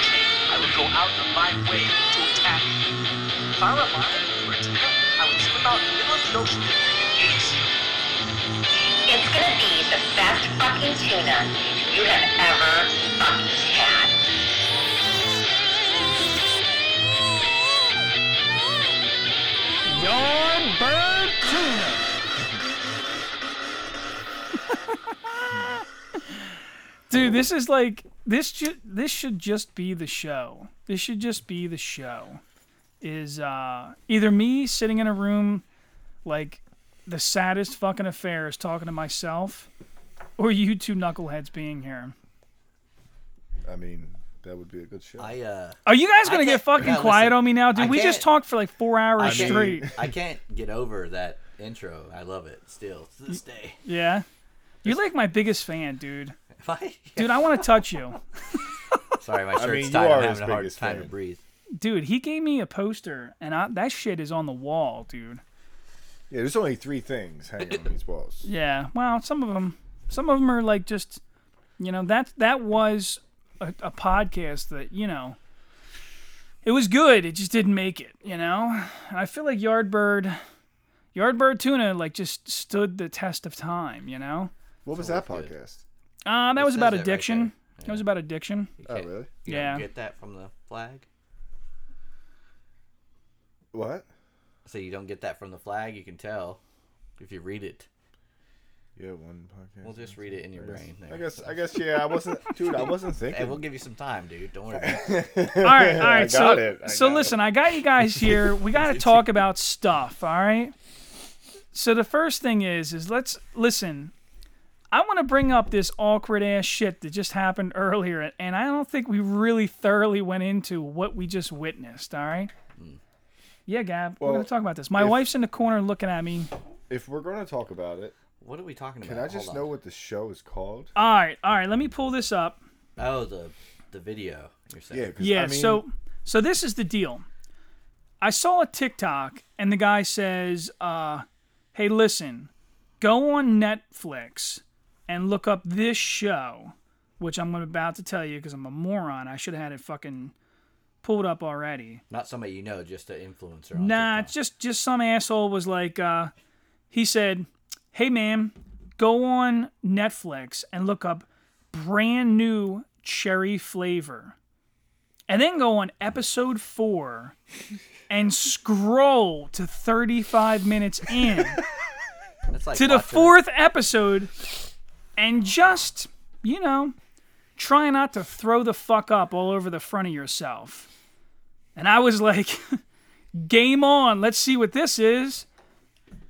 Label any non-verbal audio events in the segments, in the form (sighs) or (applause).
came, I would go out of my way to attack you. If I were alive or attack, I would swim out in the middle of the ocean and eat you. It's gonna be the best fucking tuna you have ever fucking had. Yardbird tuna. Dude, this is like this. Ju- this should just be the show. This should just be the show. Is uh, either me sitting in a room, like the saddest fucking affairs, talking to myself, or you two knuckleheads being here. I mean, that would be a good show. I uh, Are you guys gonna get fucking no, quiet listen, on me now, dude? I we just can't- talked for like four hours I mean, straight. I can't get over that intro. I love it still to this day. Yeah, you're like my biggest fan, dude. Why? (laughs) Dude, I want to touch you. Sorry, my shirt's mean, you tight. are I'm having a hard biggest time to breathe. Dude, he gave me a poster, and I, that shit is on the wall, dude. yeah, there's only three things hanging on these walls. (laughs) Yeah, well, some of them, some of them are like just, you know, that that was a, a podcast that you know, it was good. It just didn't make it, you know. And I feel like Yardbird, Yardbird Tuna, like just stood the test of time, you know. What was So that podcast? Uh, that It was says about it right addiction. That was about addiction. You Oh, can't- really? You Yeah. don't get that from the flag. What? So you don't get that from the flag. You can tell if you read it. Yeah, one podcast. We'll just read it in your I guess- brain. There. I guess. I guess. Yeah, I wasn't, (laughs) dude. I wasn't thinking. Hey, we'll give you some time, dude. Don't worry. (laughs) All right, all right. I so, got it. I so got listen, I got you guys (laughs) here. We got to talk about stuff. All right. So the first thing is, is let's listen. I want to bring up this awkward ass shit that just happened earlier, and I don't think we really thoroughly went into what we just witnessed. All right. Yeah, Gab, we're gonna talk about this. My if- wife's in the corner looking at me. If we're gonna talk about it, What are we talking about? can I just know what the show is called? All right, all right. Let me pull this up. Oh, the the video. You're saying. Yeah. 'cause, Yeah, I mean, so so this is the deal. I saw a TikTok and the guy says, uh, "Hey, listen, go on Netflix and look up this show, which I'm about to tell you because I'm a moron. I should have had it fucking pulled up already. Not somebody you know, just an influencer. On Nah, TikTok. it's just just some asshole was like, uh, he said, "Hey, man, go on Netflix and look up brand new cherry flavor, and then go on episode four and scroll to 35 minutes in (laughs) like to the fourth episode, and just you know, try not to throw the fuck up all over the front of yourself." And I was like, (laughs) game on. Let's see what this is.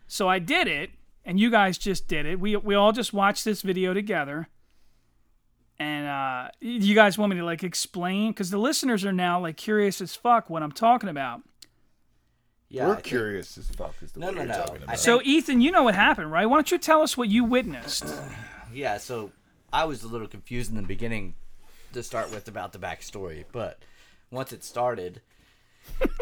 So I did it, and you guys just did it. We we all just watched this video together. And uh, you guys want me to like explain because the listeners are now like curious as fuck what I'm talking about. Yeah, we're curious as fuck as to No, what no, you're no. talking about. So Ethan, you know what happened, right? Why don't you tell us what you witnessed? (sighs) (sighs) (sighs) Yeah, so I was a little confused in the beginning to start with about the backstory, but once it started,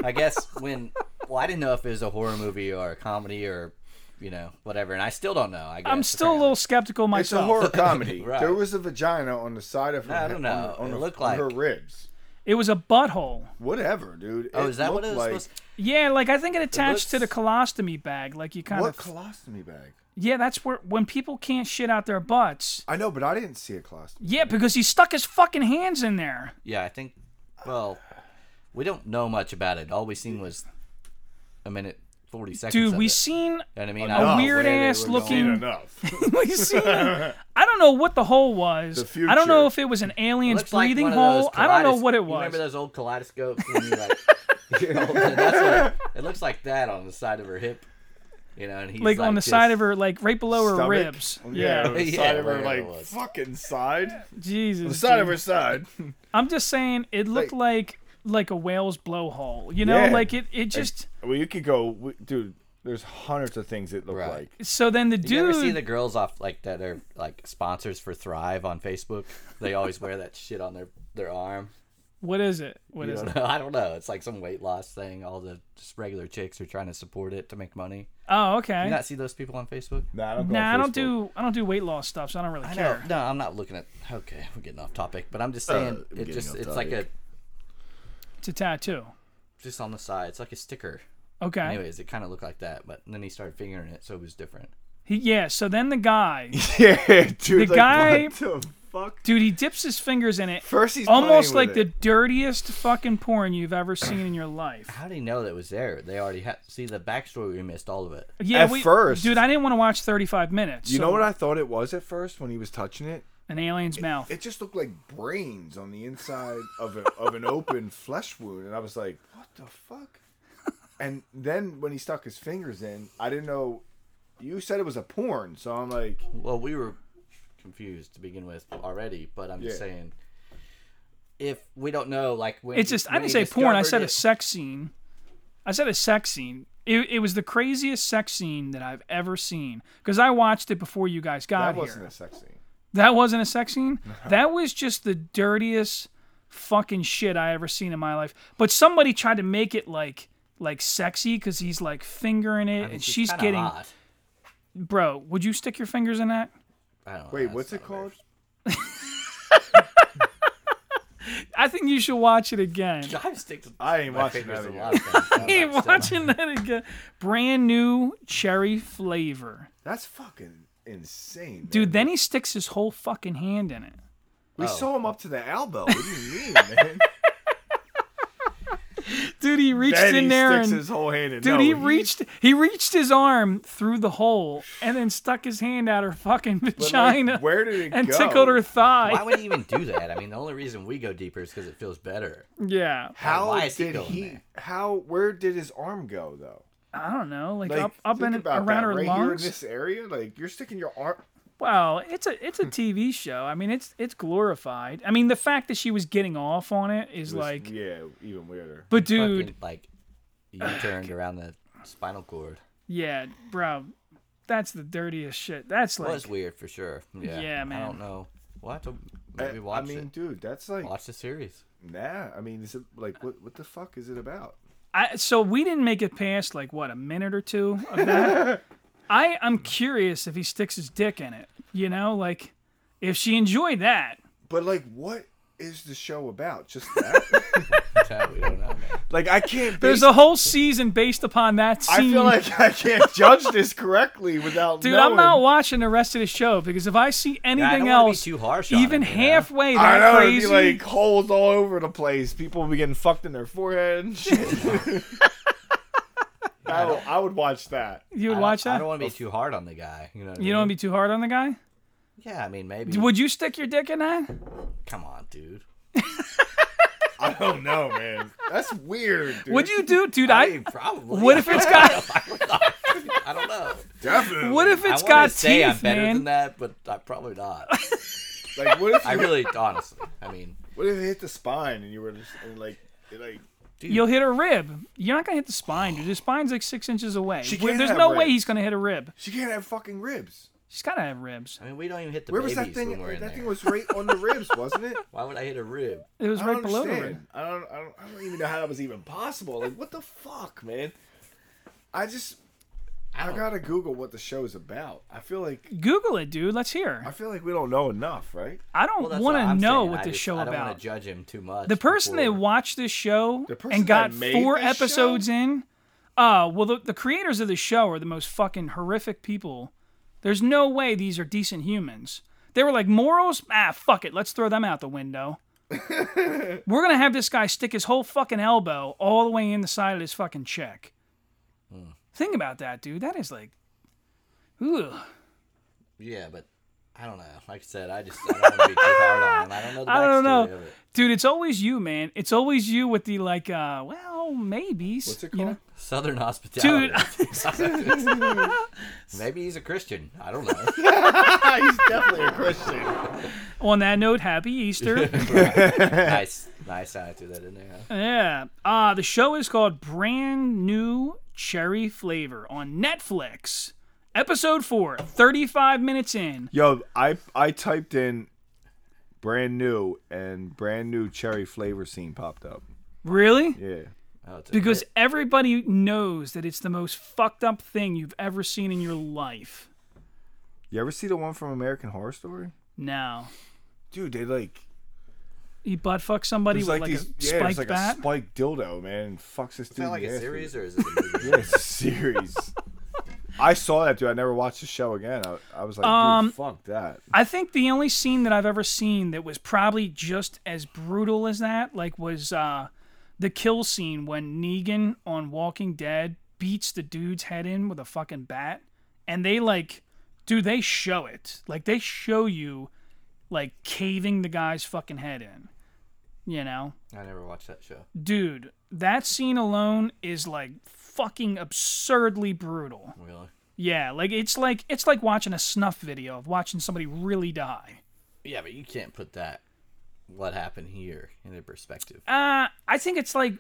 I guess (laughs) when well, I didn't know if it was a horror movie or a comedy or you know whatever, and I still don't know. I guess, I'm still a little skeptical myself. it's a horror (laughs) comedy. Right. There was a vagina on the side of her. No, I don't know. On, the- on It the- looked on her like- ribs. It was a butthole. Whatever, dude. Oh, is that what it was like, supposed? Yeah, like I think it attached to the colostomy bag. Like you kind of. What of. colostomy bag? Yeah, that's where when people can't shit out their butts. I know, but I didn't see a colostomy. Yeah, because he stuck his fucking hands in there. Yeah, I think. Well, we don't know much about it. All we seen was a minute forty seconds. Dude, we it. seen You know I mean? a oh, I weird ass looking- enough. (laughs) we seen. (laughs) I don't know what the hole was. The I don't know if it was an alien's looks like breathing one of those hole. I don't know what it You was. remember those old kaleidoscopes when you like? (laughs) you know, that's what, it looks like that on the side of her hip. You know, and he's like, on the side of her, like right below her Stomach? ribs. Yeah, Yeah, on the Yeah, side of her like fucking side. Jesus. The side of her side. I'm just saying, it looked like like a whale's blowhole. You know, Yeah. like it. It just. Well, you could go, w- dude. There's hundreds of things it look Right. like. So then the Did you ever see the girls off like that are like sponsors for Thrive on Facebook? They always wear that shit on their their arm. What is it? What You is don't it? know? (laughs) I don't know. It's like some weight loss thing. All the just regular chicks are trying to support it to make money. Oh, okay. You not see those people on Facebook? Nah, I don't go Nah, on I don't do I don't do weight loss stuff, so I don't really I know. care. No, I'm not looking at. Okay, we're getting off topic, but I'm just saying Uh, it getting just off it's like a topic. It's a tattoo. just on the side. It's like a sticker. Okay. Anyways, it kind of looked like that, but then he started fingering it, so it was different. He, yeah. So then the guy, (laughs) yeah, dude. The like, guy- What the fuck? dude, he dips his fingers in it. First, he's almost like with the dirtiest fucking porn you've ever seen in your life. How do you know that it was there? They already had. See the backstory. We missed all of it. Yeah, At we, first- dude, I didn't want to watch 35 minutes. You so- know what I thought it was at first when he was touching it? An alien's mouth. It just looked like brains on the inside of a, of an open flesh wound, and I was like, "What the fuck?" And then when he stuck his fingers in, I didn't know. You said it was a porn, so I'm like, Well, we were confused to begin with already, but I'm just Yeah. saying, if we don't know, like when It's just I when didn't he say porn. I discovered said a it- sex scene. I said a sex scene. It, it was the craziest sex scene that I've ever seen because I watched it before you guys got here. that wasn't here. a sex scene. That wasn't a sex scene. That was just the dirtiest fucking shit I ever seen in my life. But somebody tried to make it like like sexy because he's like fingering it I mean, and she's she's getting. hot. Bro, would you stick your fingers in that? I don't. Wait, that's what's it called? (laughs) I think you should watch it again. (laughs) I've stick I ain't watching that again. lot of things. (laughs) I'm Hey, not still- watching that again. Brand new cherry flavor. That's fucking insane, man. Dude, then he sticks his whole fucking hand in it. we Oh. saw him up to the elbow. What do you mean, man? (laughs) Dude, he reached then in he there sticks and his whole hand in. Dude, No, he reached he reached his arm through the hole and then stuck his hand out her fucking (laughs) but, like, vagina where did it and go? tickled her thigh. Why would he even do that? I (laughs) mean, the only reason we go deeper is because it feels better. yeah. How Why is he did going he? How? Where did his arm go though? I don't know, like, Like up up think in around that, her right here in this area. Like you're sticking your arm. Well, it's a it's a hmm. TV show. I mean, it's it's glorified. I mean, the fact that she was getting off on it is It was- like, yeah, even weirder. but dude, Fucking, like you turned around the spinal cord. yeah, bro, that's the dirtiest shit. That's It like, was weird for sure. Yeah, Yeah, I man. don't know. We'll have to I, maybe I watch mean, it. dude, that's like Watch the series. nah. I mean, is it like what? What the fuck is it about? I, so we didn't make it past like what a minute or two of that. (laughs) I I'm curious if he sticks his dick in it. You know, like if she enjoyed that. But like, what is the show about? Just that? (laughs) We don't know. Man. like, I can't. There's a whole season based upon that scene. I feel like I can't (laughs) judge this correctly without. Dude, knowing. I'm not watching the rest of the show because if I see anything don't else, too harsh on even him, you know? halfway I know crazy, it'd be like holes all over the place. People would be getting fucked in their forehead and shit. (laughs) I, would- I would watch that. you would watch that? I don't want to be too hard on the guy. You know. What I You don't want to be too hard on the guy. Yeah, I mean maybe. Would you stick your dick in that? Come on, dude. (laughs) I don't know, man. That's weird. Dude. Would you do, dude? I I. mean, probably. What if it's got? (laughs) I don't know. Definitely. What if I it's wanna got say teeth, I'm better man? than that, but I'm probably not. like? What if? I really, honestly, I mean, What if it hit the spine and you were just and like, it, like You'll hit a rib. You're not gonna hit the spine, dude. The (gasps) spine's like six inches away. She can't There's have no way ribs. he's gonna hit a rib. she can't have fucking ribs? She's gotta have ribs. I mean, we don't even hit the Where was babies that thing? when we're in That there. thing was right on the ribs, (laughs) wasn't it? Why would I hit a rib? It was I right don't below the understand. rib. I don't, I don't. I don't even know how that was even possible. Like, what the fuck, man? I just. I don't- gotta Google what the show is about. I feel like Google it, dude. Let's hear. I feel like we don't know enough, right? I don't Well, that's want what to I'm know saying. what I this just- show I don't about. want to judge him too much. The person that before- watched this show The person and got that made four this show? episodes in, uh, well, the, the creators of the show are the most fucking horrific people. There's no way these are decent humans. They were like morals. Ah, fuck it. Let's throw them out the window. (laughs) We're gonna have this guy stick his whole fucking elbow all the way in the side of his fucking check. Think about that, dude. That is like, ugh. Yeah, but I don't know. Like I said, I just I don't want to be too hard on him. I don't know the (laughs) I don't know. backstory of it. Dude, it's always you, man. It's always you with the like, uh, well, maybe. What's it you called? know? Southern hospitality. Dude, (laughs) Maybe he's a Christian. I don't know. (laughs) He's definitely a Christian. on that note, happy Easter. nice, nice how I threw that in there. Huh? yeah. Uh, the show is called Brand New Cherry Flavor on Netflix. Episode 4, 35 minutes in. Yo, I I typed in brand new and brand new cherry flavor scene popped up. Really? Yeah. Oh, Because hit. everybody knows that it's the most fucked up thing you've ever seen in your life. You ever see the one from American Horror Story? No. Dude, they like he butt fuck somebody with like, like, these, a yeah, spiked there's like bat. a spiked dildo, man, and fucks this Is dude. that like a series with or is it a movie? (laughs) Yeah, it's a series. I saw that dude. I never watched the show again. I, I was like, Um, dude, fuck that. I think the only scene that I've ever seen that was probably just as brutal as that, like, was uh, the kill scene when Negan on Walking Dead beats the dude's head in with a fucking bat, and they like, dude, they show it. Like, they show you, like, caving the guy's fucking head in. You know, I never watched that show. dude, that scene alone is like fucking absurdly brutal. Really? Yeah, like it's like it's like watching a snuff video of watching somebody really die. Yeah, but you can't put that what happened here into perspective. Uh, I think it's like,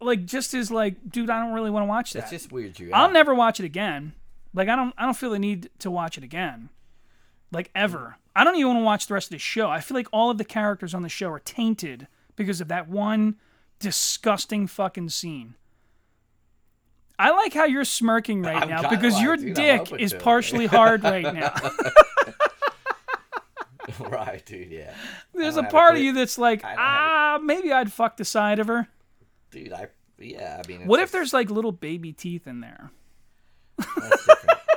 like just as like, dude, I don't really want to watch that. It's just weird. You. I'll out. never watch it again. Like I don't, I don't feel the need to watch it again. Like ever. I don't even want to watch the rest of the show. I feel like all of the characters on the show are tainted because of that one disgusting fucking scene. I like how you're smirking right I'm now because like, your dude, dick is to partially hard right (laughs) now. (laughs) right, dude. Yeah. There's a have a part of you that's like, I don't have ah, maybe I'd fuck the side of her. Dude, I. Yeah, I mean. What if there's like little baby teeth in there? That's different. (laughs)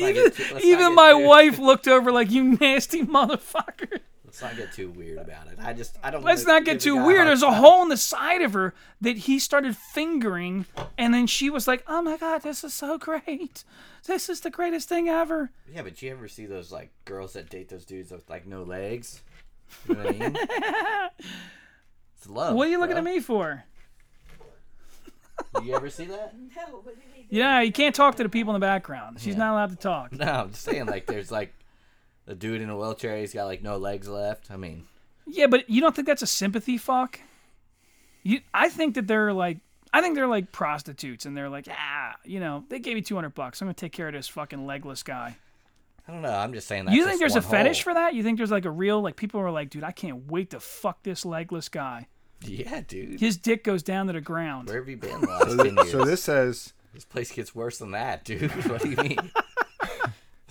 Let's not Even, even my wife looked over like, you nasty motherfucker. Let's not get too weird about it. I just. I don't. Let's not get too weird. There's a time. hole in the side of her that he started fingering, and then she was like, "Oh my god, this is so great! This is the greatest thing ever." Yeah, but you ever see those like girls that date those dudes with like no legs? You know what I mean? (laughs) it's love. What are you looking at me for? You ever see that? (laughs) No. Yeah, you can't talk to the people in the background. She's Yeah. not allowed to talk. No, I'm just saying like there's like a dude in a wheelchair. He's got like no legs left. I mean, Yeah, but you don't think that's a sympathy fuck? You, I think that they're like, I think they're like prostitutes, and they're like, ah, you know, they gave me two hundred bucks. I'm gonna take care of this fucking legless guy. I don't know. I'm just saying that. you think there's a fetish for that? You think there's like a real like people are like, dude, I can't wait to fuck this legless guy. Yeah, dude. His dick goes down to the ground. Where have you been the last ten years? so this says This place gets worse than that, dude. (laughs) What do you mean?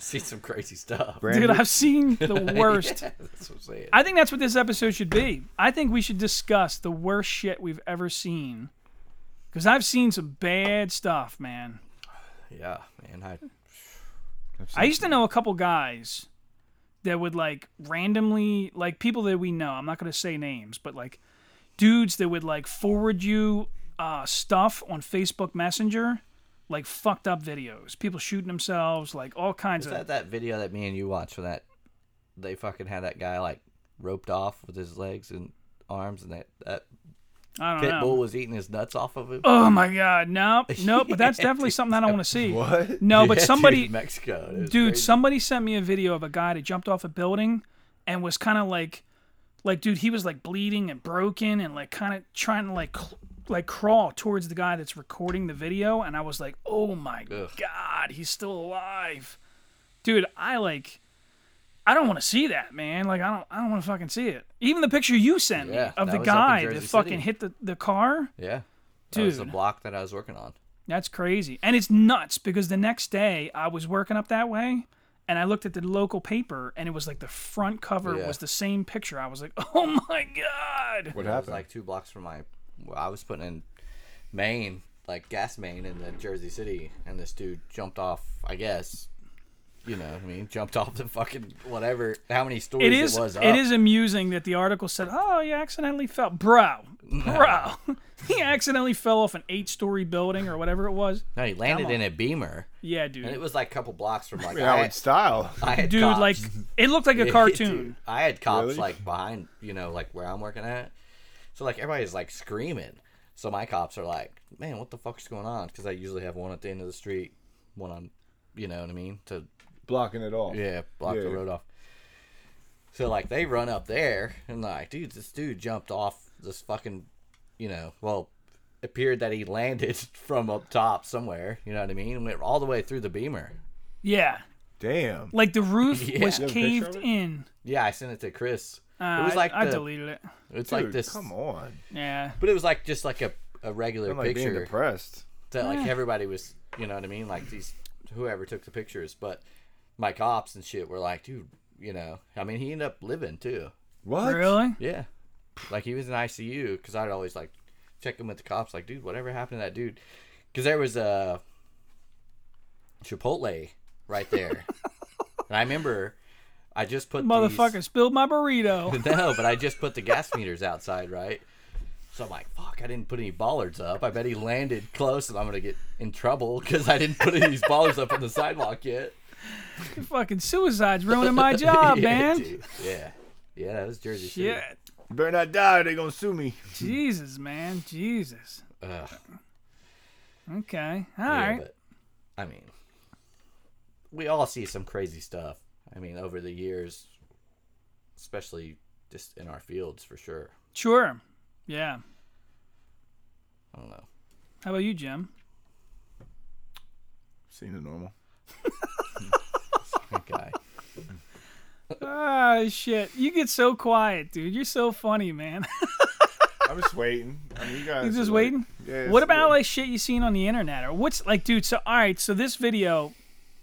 See some crazy stuff. Dude, I've seen (laughs) the worst. Yeah, that's what I'm saying. I think that's what this episode should be. I think we should discuss the worst shit we've ever seen. Because I've seen some bad stuff, man. yeah, man. I I used to know a couple guys that would like randomly, like people that we know. I'm not going to say names, but like dudes that would like forward you uh, stuff on Facebook Messenger, like fucked up videos, people shooting themselves, like all kinds Is of. that that video that me and you watched when that they fucking had that guy like roped off with his legs and arms and that that I don't pit know. bull was eating his nuts off of him? Oh my god, nope, (laughs) nope. But that's definitely something I don't want to see. what? No, but Yeah, somebody, dude, Mexico, It was dude, crazy. somebody sent me a video of a guy that jumped off a building and was kind of like, like, dude, he was like bleeding and broken and like kind of trying to like, cl- like crawl towards the guy that's recording the video, and I was like, oh my Ugh. god, he's still alive, dude. I like. I don't want to see that, man. Like I don't, I don't want to fucking see it. Even the picture you sent Yeah, me of the was up in guy that fucking City. hit the, the car, yeah, that was the block that I was working on. That's crazy. And it's nuts because the next day I was working up that way and I looked at the local paper and it was like the front cover Yeah. was the same picture. I was like, (laughs) oh my God. What happened? like two blocks from my. Well, I was putting in main, like gas main in the Jersey City, and this dude jumped off. I guess, you know, what I mean, jumped (laughs) off the fucking whatever. How many stories It it, is was? it up. is amusing that the article said, "Oh, he accidentally fell, bro, (laughs) bro." (laughs) he accidentally fell off an eight-story building or whatever it was. No, he landed in a Beamer, Yeah, dude, and it was like a couple blocks from like. I mean, I how had, in style. I had Dude, cops. like it looked like a cartoon. dude. I had cops Really? like behind, you know, like where I'm working at. So like everybody's like screaming. So my cops are like, "Man, what the fuck's going on?" Because I usually have one at the end of the street, one on, you know what I mean, to Blocking it off. yeah block the Yeah. road off. So like they run up there and like, dude, this dude jumped off this fucking, you know, well, appeared that he landed (laughs) from up top somewhere. You know what I mean? Went all the way through the Beamer. Yeah, Damn. like the roof (laughs) Yeah. was You have a picture caved in. Yeah, I sent it to Chris. Uh, it was like I, I deleted it. it's Dude, like this Come on. Yeah. But it was like just like a, a regular I'm like being picture depressed. that like everybody was, you know what I mean? Like these, whoever took the pictures. But my cops and shit were like, dude, you know, I mean, he ended up living too. What? Really? Yeah, like he was in ICU because I'd always like check him with the cops. Like, dude, whatever happened to that dude? Because there was a Chipotle right there, (laughs) and I remember I just put the. Motherfucker spilled my burrito. (laughs) No, but I just put the gas meters outside, right? So I'm like, fuck, I didn't put any bollards up. I bet he landed close, and I'm gonna get in trouble because I didn't put any of these bollards up on the sidewalk yet. (laughs) fucking suicide's ruining my job, (laughs) yeah, man. dude. Yeah, yeah, that was Jersey City. Shit. You better not die. They're gonna sue me. Jesus, man. Jesus. Ugh. Okay. All Yeah, right. but I mean, we all see some crazy stuff. I mean, over the years, especially just in our fields, for sure. Sure. Yeah. I don't know. How about you, Jim? Seen the normal. That (laughs) guy. Ah, shit. You get so quiet, dude. You're so funny, man. (laughs) I'm just waiting. I mean, you guys. You're are just like- waiting? Yeah. what about good. like shit you seen on the internet or what's like, dude? So all right, so this video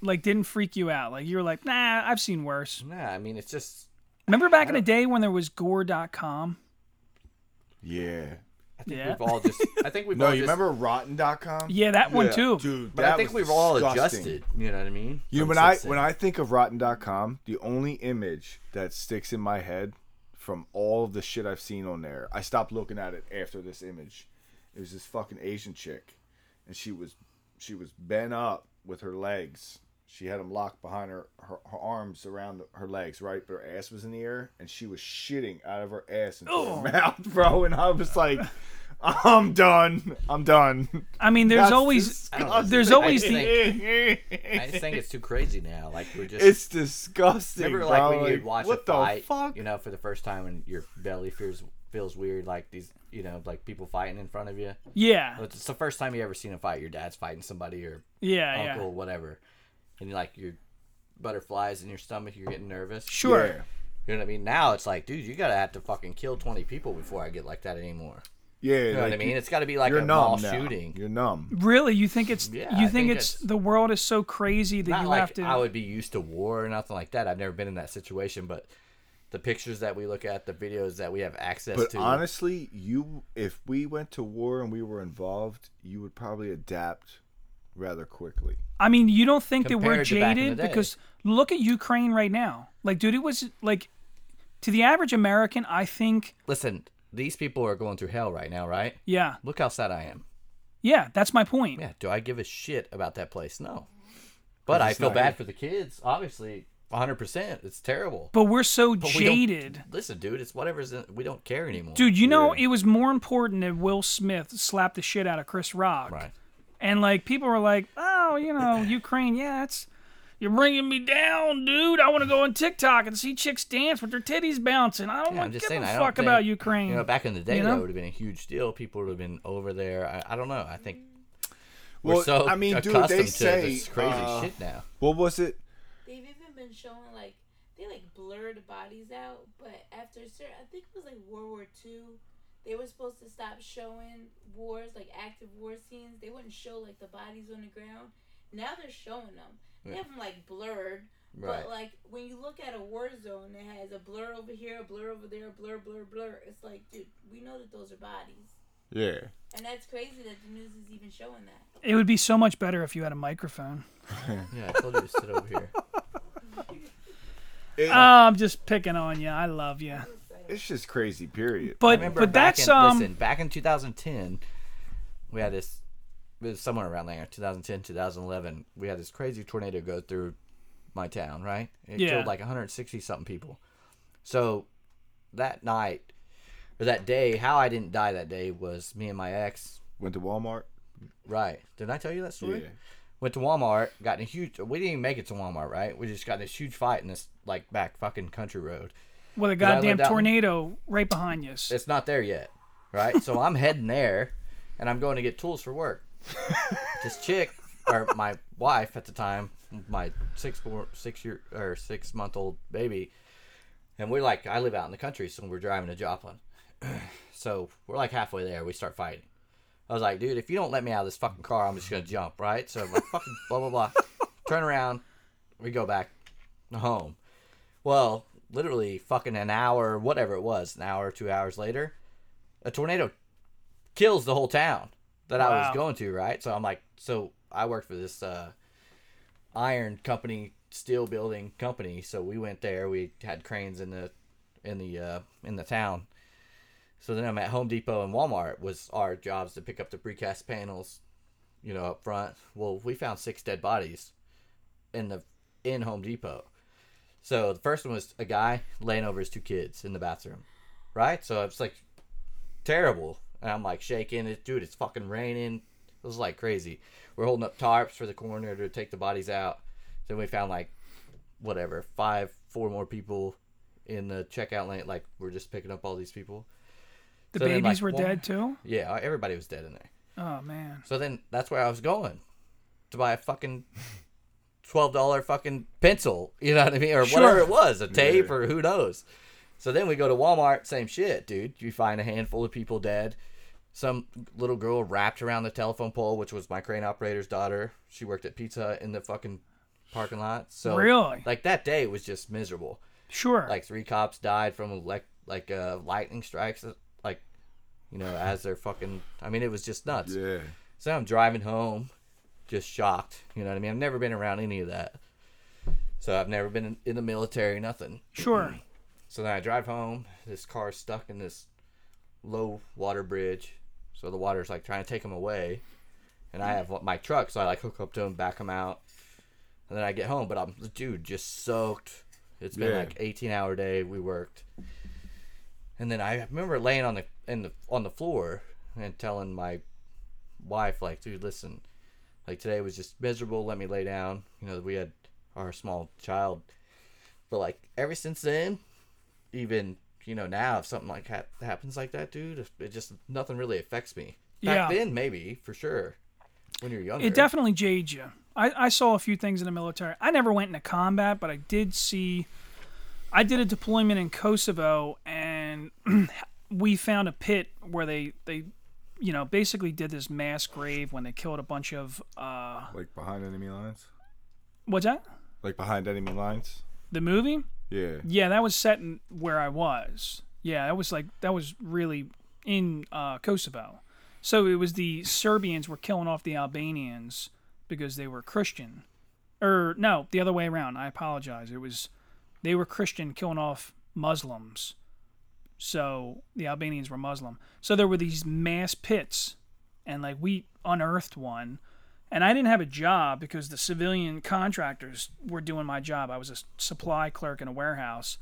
like didn't freak you out. Like you were like, nah, I've seen worse. Nah, I mean, it's just. Remember back in the day when there was Gore.com? Yeah. I think Yeah. we've all just. I think we've No, all you just, remember Rotten.com? Yeah, that one Yeah. too. Dude, But that I think was we've all disgusting. adjusted. You know what I mean? You know, when I when. I think of Rotten.com, the only image that sticks in my head from all of the shit I've seen on there, I stopped looking at it after this image. It was this fucking Asian chick, and she was she was bent up with her legs. She had them locked behind her, her, her arms around her legs, right? But her ass was in the air, and she was shitting out of her ass into Oh. her mouth, (laughs) bro. And I was like, I'm done. I'm done. I mean, there's That's always I don't there's I always just the I just think it's too crazy now. Like we're just. It's disgusting. Remember, bro. like when you watch what a the fight, fuck? you know, for the first time, and your belly feels feels weird, like these, you know, like people fighting in front of you. yeah, It's the first time you ever seen a fight. Your dad's fighting somebody, or yeah, uncle, yeah. whatever, and like your butterflies in your stomach, you're getting nervous. Sure. Yeah. You know what I mean? Now it's like, dude, you gotta have to fucking kill twenty people before I get like that anymore. Yeah, You know like, what I mean? It's got to be like You're a numb mall now. shooting. You're numb. Really, you think it's Yeah, you think, think it's it's- the world is so crazy that Not you like have to I would be used to war or nothing like that. I've never been in that situation, but the pictures that we look at, the videos that we have access But to. honestly, you if we went to war and we were involved, you would probably adapt rather quickly. I mean, you don't think that we're Compared to back in the jaded because look at Ukraine right now. Like, dude, it was like to the average American, I think, Listen, these people are going through hell right now, right? yeah, Look how sad I am. yeah, that's my point. Yeah, do I give a shit about that place? No. But I feel bad here. for the kids. Obviously, 100%. It's terrible. But we're so But we jaded. Listen, dude, it's whatever's in, we don't care anymore. Dude, you know, it was more important that Will Smith slapped the shit out of Chris Rock. Right. And like people were like, "Oh, you know, (laughs) Ukraine, yeah, it's you're bringing me down, dude. I want to go on TikTok and see chicks dance with their titties bouncing. I don't Yeah, want I'm to just give saying, a I don't fuck about Ukraine." You know, back in the day, You know? that would have been a huge deal. People would have been over there. I, I don't know. I think we're Well, so I mean, dude, accustomed they to say, this crazy uh, shit now. What was it? They've even been showing like they like blurred the bodies out, but after a certain, I think it was like World War Two, they were supposed to stop showing wars like active war scenes. They wouldn't show like the bodies on the ground. Now they're showing them. They have them like blurred, Right. but like when you look at a war zone, it has a blur over here, a blur over there, a blur, blur, blur. It's like, dude, we know that those are bodies, Yeah. and that's crazy that the news is even showing that. it would be so much better if you had a microphone. (laughs) Yeah, I told you to sit over here. It- (laughs) Oh, ah, I'm just picking on you. I love you. It's just crazy. Period. But but that's in, um listen, back in 2010, we had this. It was somewhere around there, 2010, 2011. We had this crazy tornado go through my town. Right, it Yeah. killed like 160 something people. So that night or that day, how I didn't die that day was me and my ex. Went to Walmart. Right? Didn't I tell you that story? Yeah. Went to Walmart, got in a huge. We didn't even make it to Walmart, right? We just got in this huge fight in this like back fucking country road. With a goddamn lived out in- tornado right behind you. It's not there yet, right? so I'm heading there, and I'm going to get tools for work. (laughs) this chick, or my wife at the time, my six four six year or six month old baby, and we're like, I live out in the country, so we're driving to Joplin. (clears throat) so we're like halfway there. We start fighting. I was like, dude, if you don't let me out of this fucking car, I'm just gonna jump, right? So like, fucking blah blah blah. (laughs) Turn around. We go back home. Well, literally fucking an hour, whatever it was, an hour, two hours later, a tornado kills the whole town that I was going to, right? So I'm like, so I worked for this uh, iron company, steel building company. So we went there. We had cranes in the in the uh, in the town. So then I'm at Home Depot and Walmart was our jobs to pick up the precast panels, you know, up front. Well, we found six dead bodies in the in Home Depot. So the first one was a guy laying over his two kids in the bathroom, right? So it's like terrible, and I'm like shaking it, dude. It's fucking raining. It was like crazy. We're holding up tarps for the coroner to take the bodies out. Then we found like whatever five, four more people in the checkout lane. Like we're just picking up all these people. The So then, babies like, were one- dead too. Yeah, everybody was dead in there. Oh man. So then that's where I was going to buy a fucking twelve dollar fucking pencil. You know what I mean, or Sure. whatever it was, a tape Yeah. or who knows. So then we go to Walmart, same shit, dude. You find a handful of people dead. Some little girl wrapped around the telephone pole, which was my crane operator's daughter. She worked at Pizza in the fucking parking lot. So Really? like that day was just miserable. Sure. Like three cops died from like like uh, lightning strikes, like you know, as they're fucking. I mean, it was just nuts. Yeah. So I'm driving home, just shocked. You know what I mean? I've never been around any of that. So I've never been in, in the military, nothing. sure. So then I drive home. This car's stuck in this low water bridge. So the water's like trying to take him away. And I have my truck, so I like hook up to him, back him out. And then I get home, but I'm, dude, just soaked. It's been Yeah. like 18 hour day. We worked. And then I remember laying on the in the on the floor and telling my wife like, dude, listen, like today was just miserable. Let me lay down. You know, we had our small child, but like ever since then, even you know now if something like ha- happens like that, dude, it just nothing really affects me. Back Yeah. then, maybe for sure. When you're younger, It definitely jades you. I, I saw a few things in the military. I never went into combat, but I did see. I did a deployment in Kosovo, and (clears throat) we found a pit where they they, you know, basically did this mass grave when they killed a bunch of. Uh, Like behind enemy lines. what's that? Like behind enemy lines. The movie? Yeah. Yeah, that was set in where I was. Yeah, that was like that was really in uh, Kosovo. So it was the Serbians were killing off the Albanians because they were Christian. Or no, the other way around. I apologize. It was they were Christian killing off Muslims. So the Albanians were Muslim. So there were these mass pits and like we unearthed one and I didn't have a job because the civilian contractors were doing my job. I was a supply clerk in a warehouse.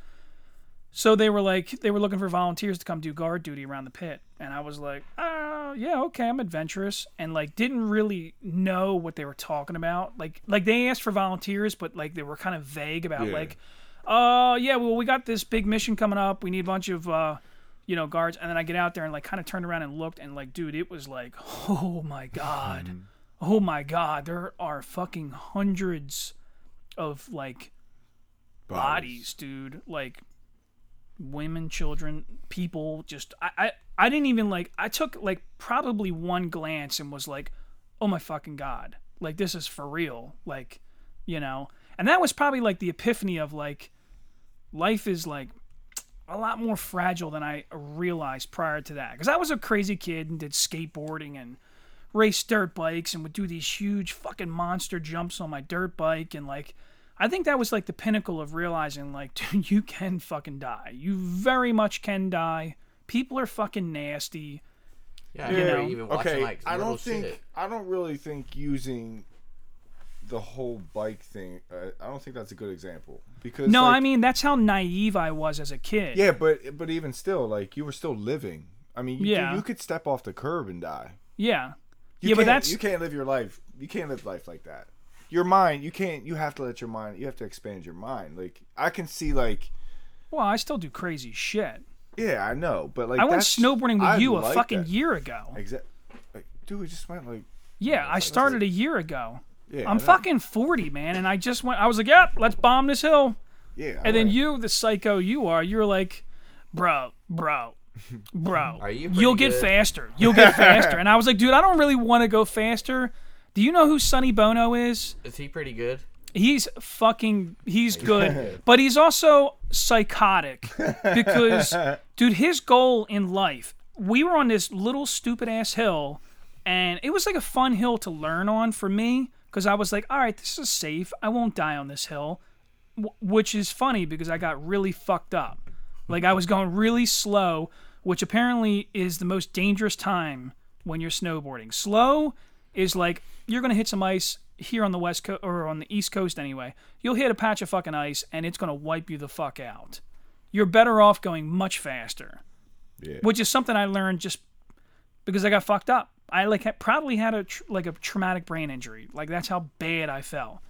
So they were like, they were looking for volunteers to come do guard duty around the pit. And I was like, oh, yeah, okay, I'm adventurous. And like, didn't really know what they were talking about. Like, like they asked for volunteers, but like they were kind of vague about Yeah. like, uh, yeah, well, we got this big mission coming up. We need a bunch of, uh, you know, guards. And then I get out there and like kind of turned around and looked and like, dude, it was like, (laughs) oh my God. Oh my God. There are fucking hundreds of like bodies, dude. Like women, children, people. Just I, I, I didn't even like. I took like probably one glance and was like, oh my fucking god, like this is for real. Like, you know. And that was probably like the epiphany of like, life is like a lot more fragile than I realized prior to that. Because I was a crazy kid and did skateboarding and raced dirt bikes and would do these huge fucking monster jumps on my dirt bike and like I think that was like the pinnacle of realizing like (laughs) dude you can fucking die. You very much can die. People are fucking nasty. yeah, I you know, even watching okay. like I don't think. shit. I don't really think using the whole bike thing. Uh, I don't think that's a good example because. No, like, I mean that's how naive I was as a kid. Yeah, but but even still, like you were still living. I mean, you, Yeah. you could step off the curb and die. Yeah. You yeah, but that's you can't live your life. You can't live life like that. Your mind, you can't. You have to let your mind. You have to expand your mind. Like I can see, like well, I still do crazy shit. yeah, I know, but like I went snowboarding with I you a fucking that. year ago. Exact. Like, dude, we just went like Yeah, I started a year ago. Yeah. I I'm fucking 40, man, and I just went I was like, "Yep, let's bomb this hill." Yeah, And then alright. you, the psycho you are, you're like, "Bro, bro, (laughs) bro, Are you you'll pretty get good?" faster. You'll get (laughs) faster." And I was like, "Dude, I don't really want to go faster." Do you know who Sonny Bono is? Is he pretty good? He's fucking he's good, (laughs) but he's also psychotic because dude, his goal in life. We were on this little stupid ass hill and it was like a fun hill to learn on for me because I was like, all right, this is safe. I won't die on this hill, w- which is funny because I got really fucked up. Like I was going really slow, which apparently is the most dangerous time when you're snowboarding. Slow is like you're gonna hit some ice here on the west coast or on the east coast anyway. You'll hit a patch of fucking ice and it's gonna wipe you the fuck out. You're better off going much faster, Yeah. which is something I learned just because I got fucked up. I like probably had a tr- like a traumatic brain injury. Like that's how bad I fell.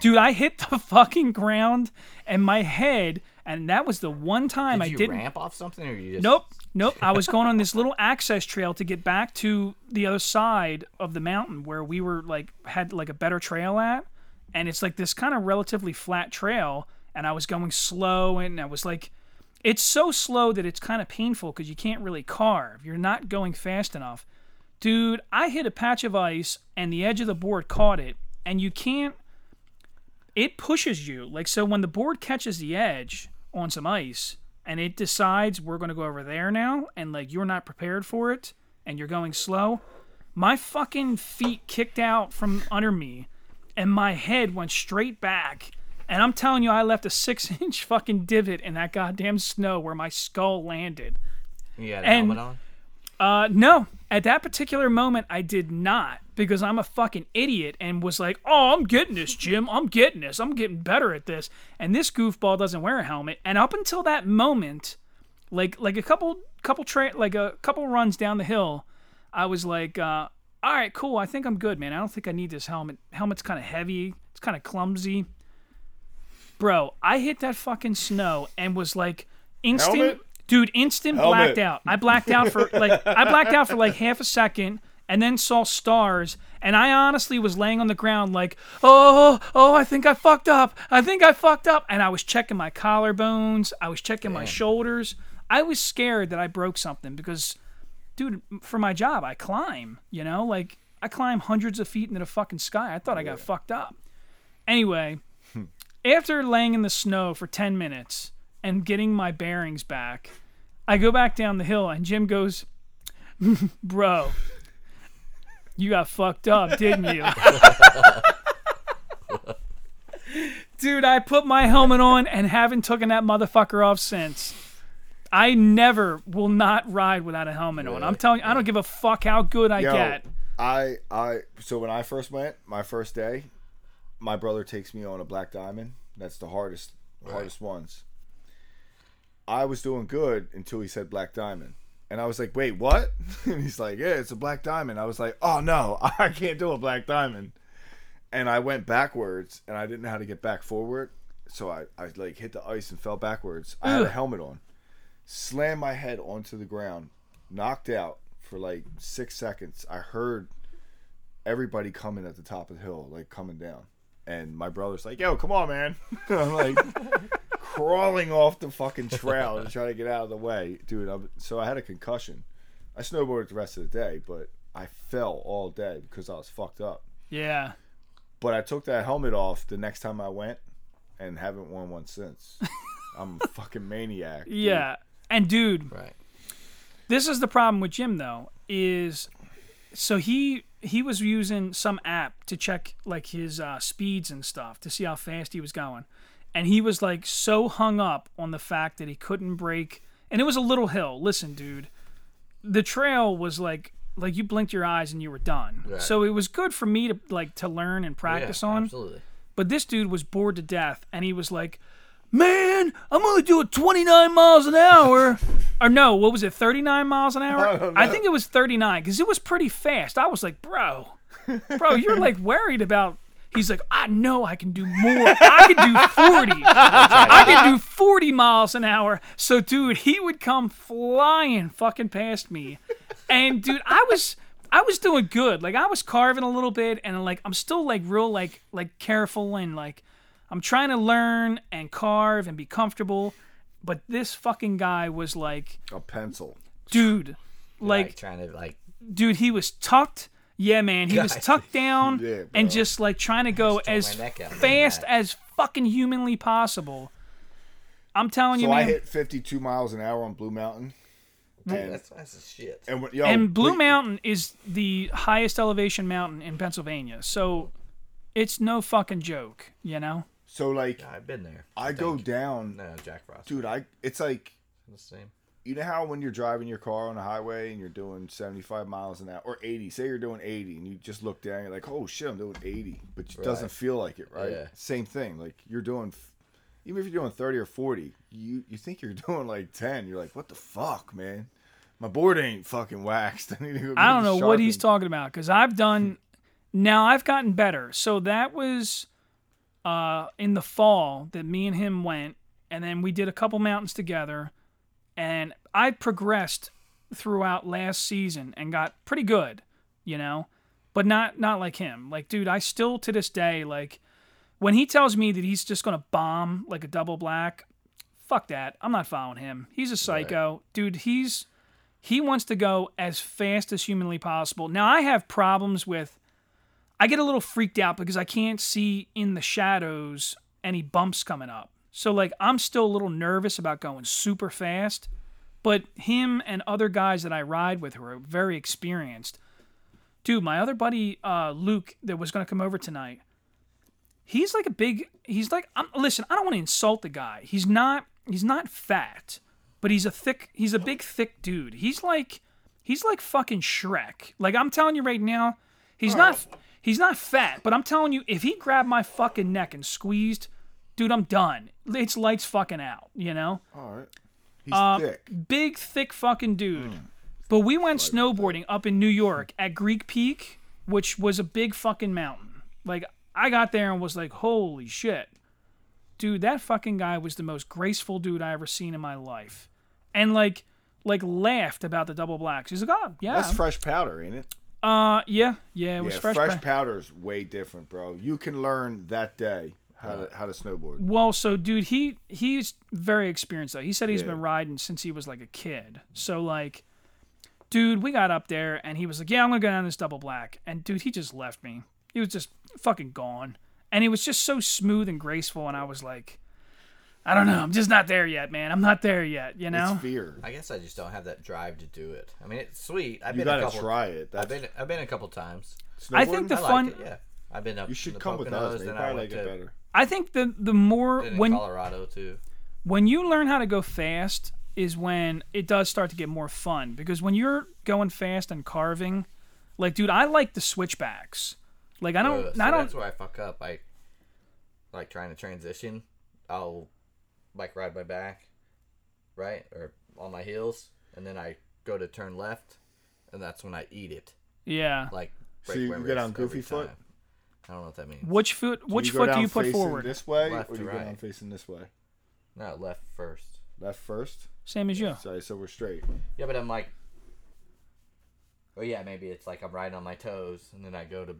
Dude, I hit the fucking ground and my head, and that was the one time Did I didn't. ramp off something, or you just Nope, nope. I was going on this little access trail to get back to the other side of the mountain where we were like had like a better trail at, and it's like this kind of relatively flat trail, and I was going slow, and I was like, it's so slow that it's kind of painful because you can't really carve. You're not going fast enough, dude. I hit a patch of ice, and the edge of the board caught it, and you can't. It pushes you like so when the board catches the edge on some ice and it decides we're going to go over there now and like you're not prepared for it and you're going slow my fucking feet kicked out from under me and my head went straight back and i'm telling you i left a six inch (laughs) fucking divot in that goddamn snow where my skull landed you had a and- helmet on? Uh, no. At that particular moment, I did not because I'm a fucking idiot and was like, "Oh, I'm getting this, Jim. I'm getting this. I'm getting better at this." And this goofball doesn't wear a helmet. And up until that moment, like like a couple couple tra- like a couple runs down the hill, I was like, uh, "All right, cool. I think I'm good, man. I don't think I need this helmet. Helmet's kind of heavy. It's kind of clumsy." Bro, I hit that fucking snow and was like instant Helmet? Dude, instant Helmet. blacked out. I blacked out for like I blacked out for like half a second and then saw stars and I honestly was laying on the ground like, "Oh, oh, I think I fucked up. I think I fucked up." And I was checking my collarbones, I was checking my shoulders. I was scared that I broke something because dude, for my job, I climb, you know? Like I climb hundreds of feet into the fucking sky. I thought I got fucked up. Anyway, hmm. after laying in the snow for 10 minutes and getting my bearings back, I go back down the hill and Jim goes, (laughs) Bro, you got fucked up, didn't you? Dude, I put my helmet on and haven't taken that motherfucker off since. I never will not ride without a helmet on. I'm telling you, I don't give a fuck how good I Yo, get. I I so when I first went, my first day, my brother takes me on a black diamond. That's the hardest hardest ones. I was doing good until he said black diamond. And I was like, wait, what? (laughs) And he's like, yeah, it's a black diamond. I was like, oh no, (laughs) I can't do a black diamond. And I went backwards and I didn't know how to get back forward. So I, I like hit the ice and fell backwards. I had a helmet on. Slammed my head onto the ground, knocked out for like six seconds. I heard everybody coming at the top of the hill, like coming down. And my brother's like, yo, come on, man. (laughs) I'm like crawling off the fucking trail to try to get out of the way. Dude, I'm, so I had a concussion. I snowboarded the rest of the day, but I fell all day because I was fucked up. Yeah. But I took that helmet off the next time I went and haven't worn one since. (laughs) I'm a fucking maniac. dude. Yeah. And dude, Right. this is the problem with Jim though is so he he was using some app to check like his uh, speeds and stuff to see how fast he was going and he was like so hung up on the fact that he couldn't break and it was a little hill listen dude the trail was like like you blinked your eyes and you were done Right. so it was good for me to like to learn and practice yeah, on Absolutely. but this dude was bored to death, and he was like, "Man, I'm only doing 29 miles an hour." or no, what was it? 39 miles an hour? (laughs) I I think it was 39 because it was pretty fast. I was like, "Bro, bro, you're like worried about." He's like, "I know I can do more. I can do 40. I can do 40 miles an hour." So, dude, he would come flying fucking past me, and dude, I was. I was doing good. Like I was carving a little bit and like I'm still like real like like careful and like I'm trying to learn and carve and be comfortable. But this fucking guy was like, A pencil. dude, Like, like trying to like dude, he was tucked Yeah, man, he was (laughs) tucked down Yeah, and bro. just like trying to go Stretch as my neck out fast that. as fucking humanly possible. I'm telling you, So I man. hit 52 miles an hour on Blue Mountain. And, That's that's a shit. and, when- yo, and Blue wait- Mountain is the highest elevation mountain in Pennsylvania, so it's no fucking joke, you know. So like, Yeah, I've been there. I go down, No, Jack Frost. dude. I it's like The same. You know how when you're driving your car on the highway and you're doing 75 miles an hour or 80 say you're doing 80 and you just look down you're like oh shit i'm doing 80 but it doesn't feel like it right Yeah. same thing like you're doing even if you're doing 30 or 40 you you think you're (laughs) doing like 10 you're like what the fuck man my board ain't fucking waxed (laughs) I, need to go I don't know what he's talking about because I've done. Now I've gotten better. So that was uh, in the fall that me and him went, and then we did a couple mountains together, and I progressed throughout last season and got pretty good, you know, but not not like him. Like, dude, I still to this day like when he tells me that he's just gonna bomb like a double black. Fuck that. I'm not following him. He's a psycho. Dude, he's he wants to go as fast as humanly possible. Now I have problems with I get a little freaked out because I can't see in the shadows any bumps coming up. So like I'm still a little nervous about going super fast, but him and other guys that I ride with who are very experienced. Dude, my other buddy uh, Luke that was going to come over tonight. He's like a big he's like I'm listen, I don't want to insult the guy. He's not he's not fat, but he's a thick he's a big thick dude. He's like he's like fucking Shrek. Like I'm telling you right now, he's not he's not fat, but I'm telling you if he grabbed my fucking neck and squeezed, dude, I'm done. It's lights fucking out, you know? all right he's Um, thick Big thick fucking dude. But we went snowboarding up in New York at Greek Peak, which was a big fucking mountain. Like I got there and was like, "Holy shit." Dude, that fucking guy was the most graceful dude I ever seen in my life. And like like laughed about the double blacks. He's like, "Oh, yeah." that's fresh powder ain't it uh yeah, yeah, it was yeah fresh. fresh, pa- powder's way different bro you can learn that day how to how to snowboard Well, so dude, he he's very experienced though. He said he's Yeah. been riding since he was like a kid. So like, dude, we got up there and he was like, "Yeah, I'm gonna go down this double black." And dude, he just left me. He was just fucking gone. And he was just so smooth and graceful, and I was like, I don't know, I'm just not there yet, man. I'm not there yet, you know. it's fear I guess I just don't have that drive to do it. I mean, it's sweet. I've you been a gotta couple. try it I've been I've been a couple times. I think the I fun. like it. Yeah, I've been up. you in should the come with Poconos, us man. you then I probably like it to better I think the the more been in when Colorado too. when you learn how to go fast is when it does start to get more fun because when you're going fast and carving like dude i like the switchbacks like i don't Uh, see, i don't That's where I fuck up. I like trying to transition. I'll like ride my back, right, or on my heels, and then I go to turn left, and that's when I eat it. yeah Like So break you get on goofy foot? time. I don't know what that means. which foot Do which go foot do you put forward this way Left or do to you go right. down facing this way No, left first. left first same as you sorry so we're straight Yeah, but I'm like, oh yeah, maybe it's like I'm riding on my toes, and then I go to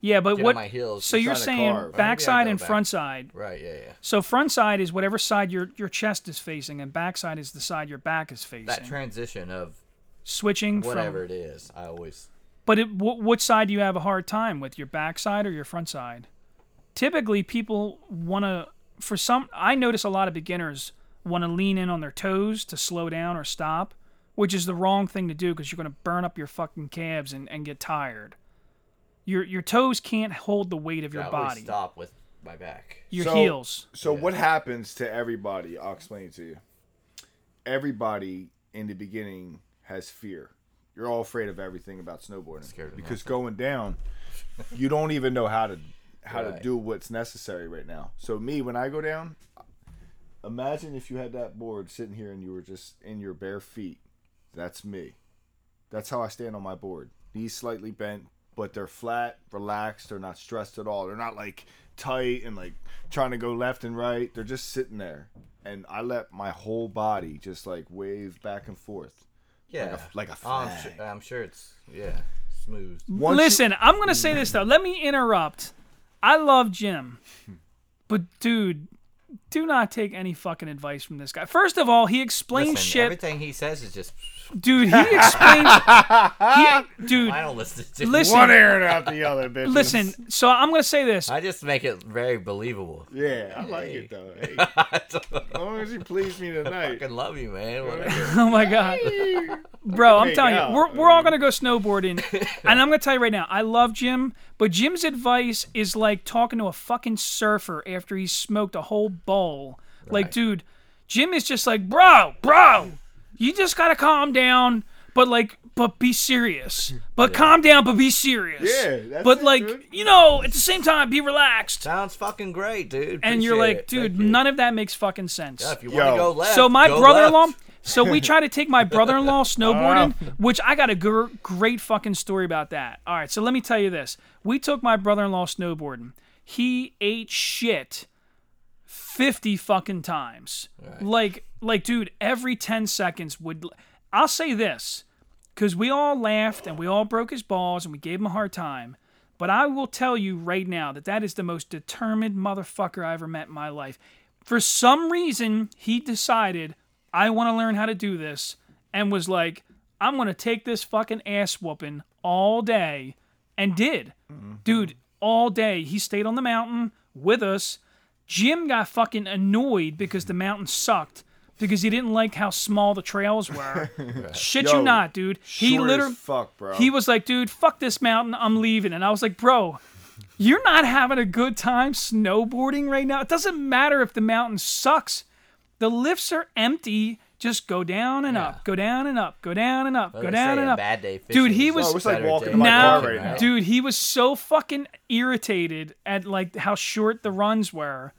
yeah but get what on my heels. so you're saying carve. Maybe backside and back. front side right, yeah, yeah. so front side is whatever side your your chest is facing and backside is the side your back is facing That transition of switching whatever from it is, I always But it, wh- which side do you have a hard time with, your backside or your front side? Typically, people want to. For some, I notice a lot of beginners want to lean in on their toes to slow down or stop, which is the wrong thing to do because you're going to burn up your fucking calves and, and get tired. Your your toes can't hold the weight of your body. stop with my back. Your So- heels. So Yeah. what happens to everybody? I'll explain it to you. Everybody in the beginning has fear. You're all afraid of everything about snowboarding Scared because going down, you don't even know how to how to do what's necessary right now. So me, when I go down, imagine if you had that board sitting here and you were just in your bare feet. That's me. That's how I stand on my board. Knees slightly bent, but they're flat, relaxed. They're not stressed at all. They're not like tight and like trying to go left and right. They're just sitting there, and I let my whole body just like wave back and forth. Yeah, like a Oh, I'm, flag. sure, I'm sure it's yeah smooth. Once you- Listen, I'm gonna say this though. Let me interrupt. I love Jim, (laughs) but dude, do not take any fucking advice from this guy. First of all, he explains Listen, shit. Everything he says is just. Dude, he explains. he, (laughs) dude, I don't listen to. listen. One ear and out the other, bitch. Listen, so I'm gonna say this. I just make it very believable. Yeah, I like it though. (laughs) Hey, as long as you please me tonight. I (laughs) fucking love you, man. Oh my god, bro! I'm Make telling out, you, we're, we're all mm-hmm. gonna go snowboarding, and I'm gonna tell you right now, I love Jim, but Jim's advice is like talking to a fucking surfer after he's smoked a whole bowl. Like, Right. dude, Jim is just like, bro, bro, you just gotta calm down, but like, but be serious. But calm down, but be serious. Yeah, that's but it, like, dude. you know, at the same time, be relaxed. Sounds fucking great, dude. And you're like, it. dude, Thank you. none of that makes fucking sense. Yeah, if you want to go left. So my brother-in-law. So we try to take my (laughs) brother-in-law snowboarding, Uh. which I got a gr- great fucking story about that. All right, so let me tell you this: we took my brother-in-law snowboarding. He ate shit fifty fucking times. Like, like, dude, every ten seconds would. I'll say this, because we all laughed and we all broke his balls and we gave him a hard time. But I will tell you right now that that is the most determined motherfucker I ever met in my life. For some reason, he decided, I want to learn how to do this, and was like, I'm going to take this fucking ass whooping all day, and did. Mm-hmm. Dude, all day. He stayed on the mountain with us. Jim got fucking annoyed because the mountain sucked. Because he didn't like how small the trails were. (laughs) Shit you not, dude. He literally fuck, bro. he was like, dude, fuck this mountain. I'm leaving. And I was like, bro, you're not having a good time snowboarding right now. It doesn't matter if the mountain sucks. The lifts are empty. Just go down and up, go down and up, go down and up, What go down and up. Bad day Dude, he is was- a Oh, it's like walking day my now, car right now. dude, he was so fucking irritated at like how short the runs were.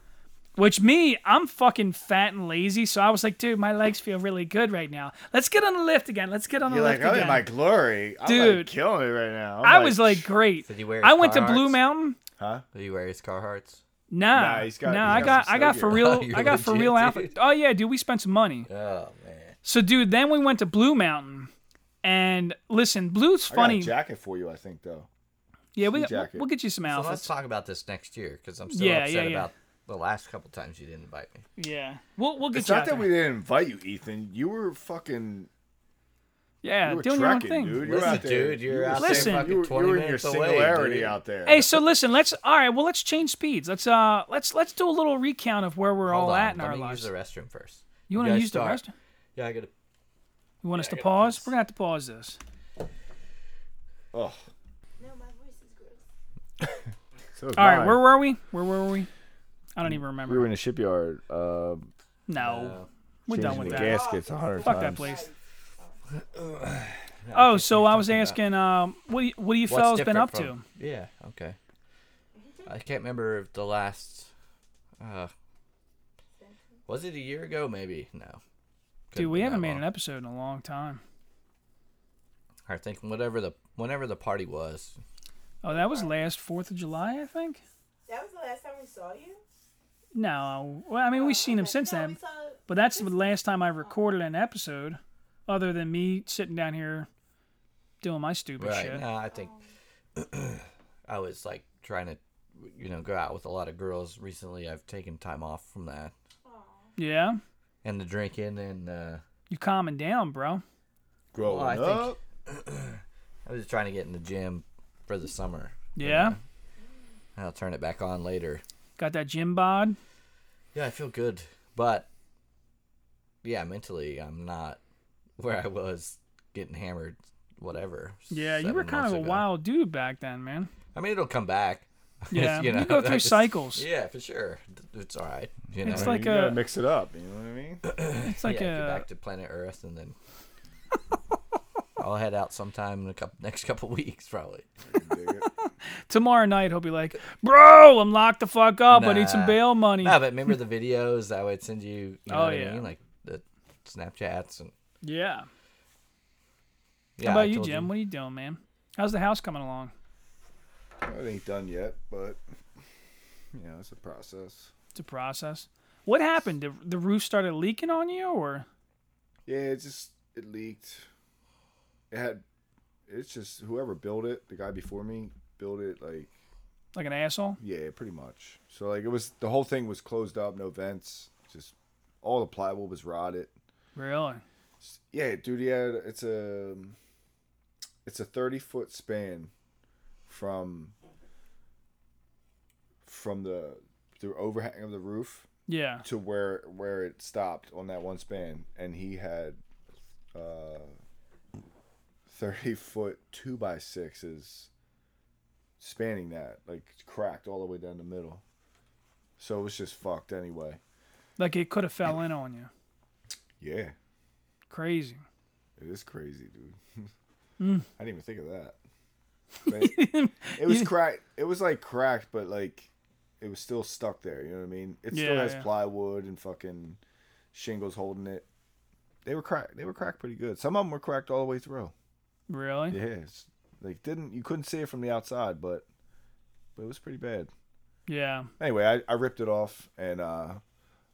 Which me, I'm fucking fat and lazy, so I was like, dude, my legs feel really good right now. Let's get on the lift again. Let's get on the You're lift like, I'm again. in my glory. I'm Dude. like killing it right now. I'm I was like, great. Did you wear I his went to Blue Mountain. huh? Did you wear his Carhartts? Nah, Nah, he's got- nah. he's I got got, some I got for real. (laughs) You're I got for real dude. outfit. Oh yeah, dude, we spent some money. Oh man. So, dude, then we went to Blue Mountain, and listen, Blue's I got funny. a jacket for you, I think, though. yeah, we got, we'll get you some So let's talk about this next year because I'm still Yeah, upset yeah, yeah. about the last couple times you didn't invite me. yeah, we'll we'll get It's you not out that there. we didn't invite you, Ethan. You were fucking. Yeah, You were doing your own thing. dude. You were Listen, out there. dude, you're out were there sing- fucking you were, 20 you were in your minutes away, singularity dude. out there. Hey, so listen, let's all right. Well, let's change speeds. Let's uh, let's let's do a little recount of where we're all Hold on, at in let our me lives. use the restroom first. you want to guys use the restroom? Yeah, I gotta. You want us Yeah, to gotta pause? piss. We're gonna have to pause this. oh, No, my voice is gross. (laughs) so is All right, mine. where were we? Where were we? I don't even remember. we were in a shipyard. Uh, no, we're done changing with the that. gaskets a hundred Fuck times. that place. Oh, so I was asking, um, what do you, what do you fellas been up from- Yeah. Okay. I can't remember if the last. Uh, was it a year ago? Maybe no. Couldn't Dude, we haven't made long. an episode in a long time. I think whatever the whenever the party was. Oh, that was last Fourth of July, I think. That was the last time we saw you. No, well, I mean we've seen him since No, then, saw- but that's the last time I recorded an episode, other than me sitting down here doing my stupid Right. shit. No, I think (clears throat) I was like trying to, you know, go out with a lot of girls recently. I've taken time off from that Yeah, and the drinking, and uh, you calming down, bro. Growing Well, I think- up. (clears throat) I was trying to get in the gym for the summer. Yeah, I'll turn it back on later. got that gym bod. Yeah, I feel good, but yeah, mentally, I'm not (laughs) where I was getting hammered. Whatever. Yeah, you were kind months of a ago. wild dude back then, man. I mean, it'll come back. (laughs) Yeah, you know, you go through just- cycles. Yeah, for sure. It's all right. You know, It's I mean, like you gotta a- mix it up. You know what I mean? (coughs) It's like yeah, get a back to planet Earth, and then (laughs) I'll head out sometime in the couple, next couple weeks, probably. Tomorrow night. He'll be like, "Bro, I'm locked the fuck up. I need some bail money." No, but remember the videos I would send you? you oh, know Oh, what yeah. I mean? like the Snapchats and yeah. yeah. How I about you, told Jim? What are you doing, man? How's the house coming along? It ain't done yet, but you know, it's a process. It's a process. What happened? The, the roof started leaking on you, or Yeah, it just it leaked. It had. It's just whoever built it, the guy before me built it like Like an asshole. Yeah, pretty much. So like it was the whole thing was closed up, no vents, just all the plywood was rotted. Really? Yeah, dude, yeah, it's a it's a 30 foot span from from the the overhang of the roof Yeah. to where where it stopped on that one span and he had uh 30 foot 2 by 6s spanning that like cracked all the way down the middle so it was just fucked anyway Like it could have fell in on you. yeah Crazy. it is crazy dude (laughs) Mm. i didn't even think of that (laughs) it was cracked it was like cracked but like it was still stuck there you know what i mean it still Yeah, has yeah. plywood and fucking shingles holding it they were cracked they were cracked pretty good some of them were cracked all the way through Really? Yeah, it's, like didn't you couldn't see it from the outside, but but it was pretty bad. Yeah. Anyway, I, I ripped it off and uh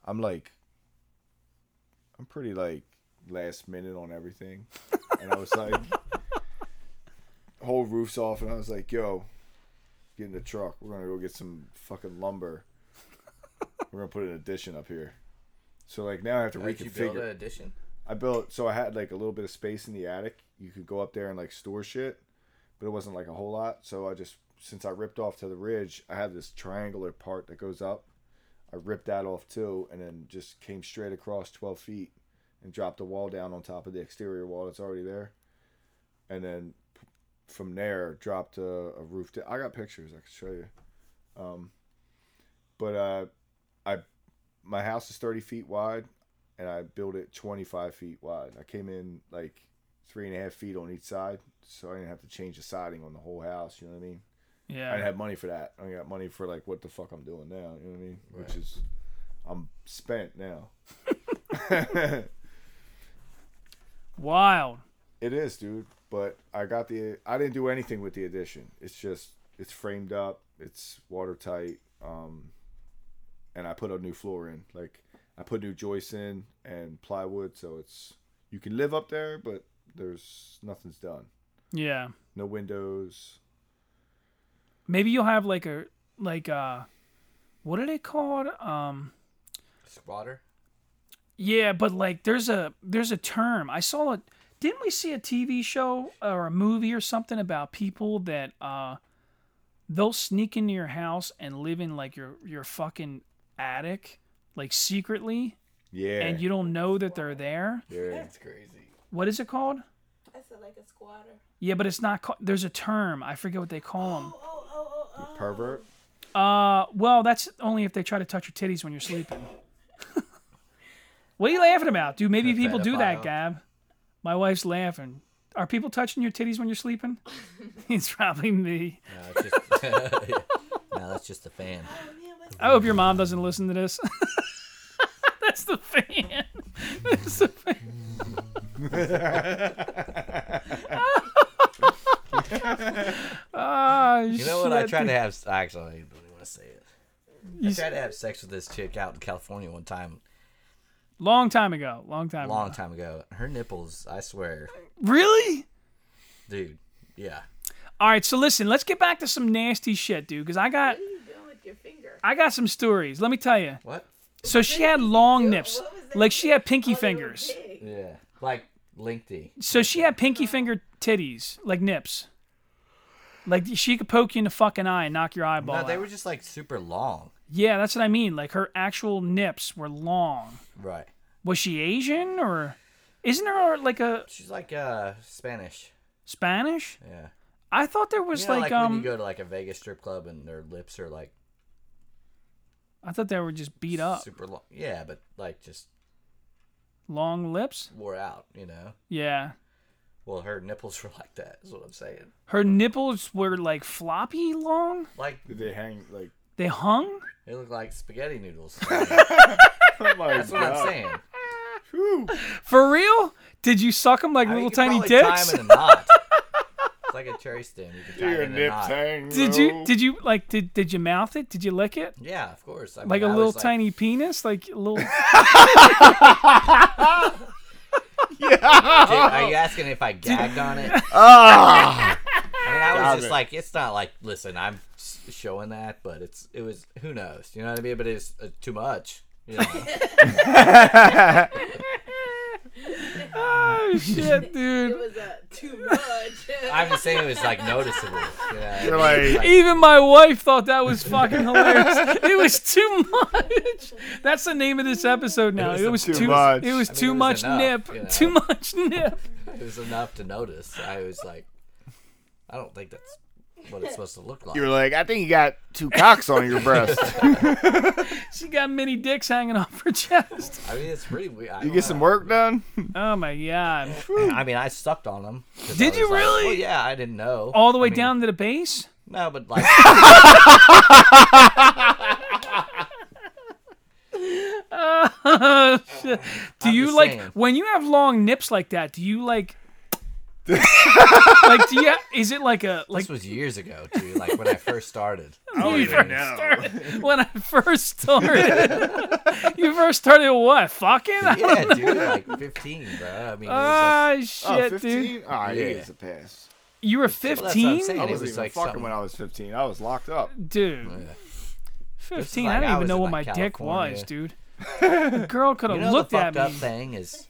I'm like I'm pretty like last minute on everything. and I was like (laughs) whole roof's off and I was like, yo, get in the truck. We're gonna go get some fucking lumber. We're gonna put an addition up here. So like now I have to How'd you build reconfigure an addition? I built so I had like a little bit of space in the attic. You could go up there and like store shit, but it wasn't like a whole lot. So I just since I ripped off to the ridge, I have this triangular part that goes up. I ripped that off too, and then just came straight across twelve feet and drop the wall down on top of the exterior wall that's already there, and then from there dropped a, a roof. I got pictures I can show you. Um, but uh, I my house is thirty feet wide and I built it 25 feet wide. I came in like three and a half feet on each side, so I didn't have to change the siding on the whole house. You know what I mean? I Yeah. didn't have money for that. I got money for like what the fuck I'm doing now. You know what I mean? Which is, I'm spent now. (laughs) (laughs) Wild. it is, dude. But I got the. I didn't do anything with the addition. It's just it's framed up. It's watertight. Um, and I put a new floor in. Like I put new joists in and plywood, so it's you can live up there, but there's nothing's done. Yeah. No windows. Maybe you'll have like a like uh what are they called? Um Squatter? Yeah, but like there's a there's a term. I saw it didn't we see a TV show or a movie or something about people that uh they'll sneak into your house and live in like your your fucking attic like secretly Yeah. and you don't know that they're there? yeah. That's crazy. What is it called? I said like a squatter. Yeah, but it's not called there's a term. I forget what they call them. Oh, oh, oh, oh. Pervert. Uh, well, that's only if they try to touch your titties when you're sleeping. What are you laughing about, dude? Maybe people do that, pedophile. Gab. My wife's laughing. Are people touching your titties when you're sleeping? (laughs) it's probably me. No, it's just, (laughs) no, that's just the fan. I hope your mom doesn't listen to this. (laughs) that's the fan. That's the fan. Ah, You know what? I tried to have. Actually, I don't even want to say it. I tried to have sex with this chick out in California one time, Long time ago. Long time a long ago. time ago. Her nipples, I swear, Really? dude. Yeah. All right, so listen, let's get back to some nasty shit, dude, because I got What are you doing with your finger? I got some stories. Let me tell you. What? So she had long nips, like she had pinky Oh, fingers. Yeah. Like lengthy. So she had pinky oh. finger titties, like nips. Like she could poke you in the fucking eye and knock your eyeball No, they out. were just like super long. Yeah, that's what I mean. Like her actual nips were long. Right. Was she Asian or isn't there like a She's like uh Spanish. Spanish? Yeah. I thought there was You know, like, like, um when you go to like a Vegas strip club and their lips are like I thought they were just beat up. super long. Yeah, but like just Long lips? wore out. You know. Yeah. Well, her nipples (laughs) were like that. Is what I'm saying. Her nipples were like floppy long. Like Did they hang like? They hung? they look like spaghetti noodles. (laughs) Oh my That's what I'm saying. Whew. For real? Did you suck them like I mean, little you tiny dicks? tie dicks? 'em in a knot. (laughs) it's like a cherry stem. You can tie Your it a nips knot. hang. Did you did you like did did you mouth it? Did you lick it? Yeah, of course. I mean, Like a I little was, like- tiny penis? Like a little (laughs) Yeah, Are you asking if I gagged on it? (laughs) Ah! I mean, I Stop just it. like it's not like listen, I'm showing that, but it's it was who knows, you know what I mean? But it's uh, too much. You? (laughs) Oh shit, It dude. was uh, too much. (laughs) I'm just saying it was like noticeable. You know? You're like- Even my wife thought that was fucking hilarious. It was too much. That's the name of this episode now. It was, too too much. It was I mean, too it was much enough, nip. you know? Too much nip. it was enough to notice. I was like, I don't think that's what it's supposed to look (laughs) like. You're like, I think you got two cocks on your breast. (laughs) She got mini dicks hanging off her chest. I mean, it's pretty weird. I You don't get some know. work done? Oh my god. I mean, I sucked on them. 'cause Did I you was like, really? well, yeah, I didn't know. All the way I mean, down to the base? No, but like, (laughs) Oh. Do I'm you like saying. when you have long nips like that? Do you like (laughs) like do you is it like a like this was years ago, too. Like when I first started. (laughs) I don't You even know. when I first started? (laughs) you first started what? Fucking? Yeah, dude, like 15, bro. I mean, it was Ah Oh, shit, 15? dude. Ah, he Yeah. gets a pass. You were that's what I'm 15? saying. I wasn't was even like fucking something- when I was 15. I was locked up. Dude. like, 15. like I don't I even was know in, what my like, dick was, dude. The girl could you have know looked the at fucked me. up thing is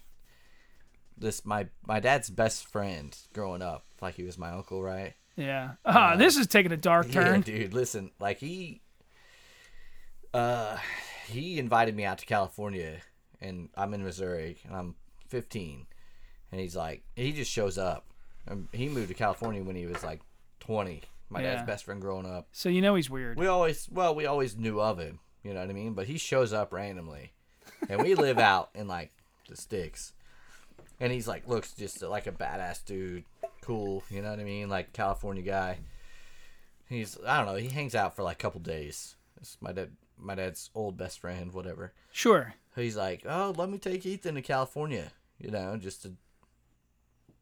this my my dad's best friend growing up like he was my uncle right Yeah. Ah, this is taking a dark yeah turn. dude listen like he uh he invited me out to california and i'm in missouri and i'm 15 and he's like he just shows up and he moved to california when he was like 20 my Yeah. dad's best friend growing up So you know he's weird. we always well we always knew of him you know what i mean but he shows up randomly and we live out in like the sticks and he's like looks just like a badass dude cool you know what i mean like california guy he's i don't know he hangs out for like a couple days it's my dad my dad's old best friend whatever Sure. he's like oh let me take ethan to california you know just to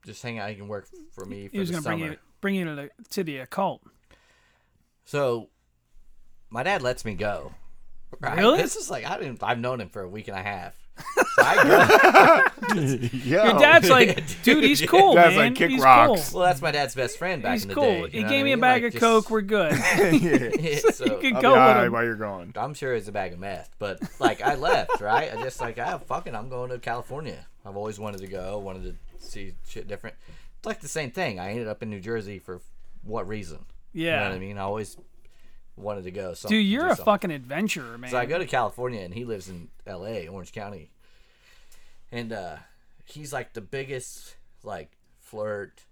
just hang out he can work for me for He was the gonna summer bring you bring you to the to the occult. So, my dad lets me go. Right? Really? This is like I didn't. I've known him for a week and a half. So (laughs) I Your dad's like, dude, he's (laughs) cool, Dad's man. like, "Kick he's rocks." cool. well, that's my dad's best friend back He's in the cool. day. he you know gave me a mean? bag Like, of just- coke. We're good. (laughs) So, you can I'll go with alright him. while you're gone. I'm sure it's a bag of meth, but like I left, right? I just like, ah, fucking, I'm going to California. I've always wanted to go, wanted to see shit different. It's like the same thing. I ended up in New Jersey for what reason? You know Yeah. what I mean? I always wanted to go. Some, Dude, you're a fucking adventurer, man. So I go to California and he lives in LA, Orange County. And uh he's like the biggest like flirt,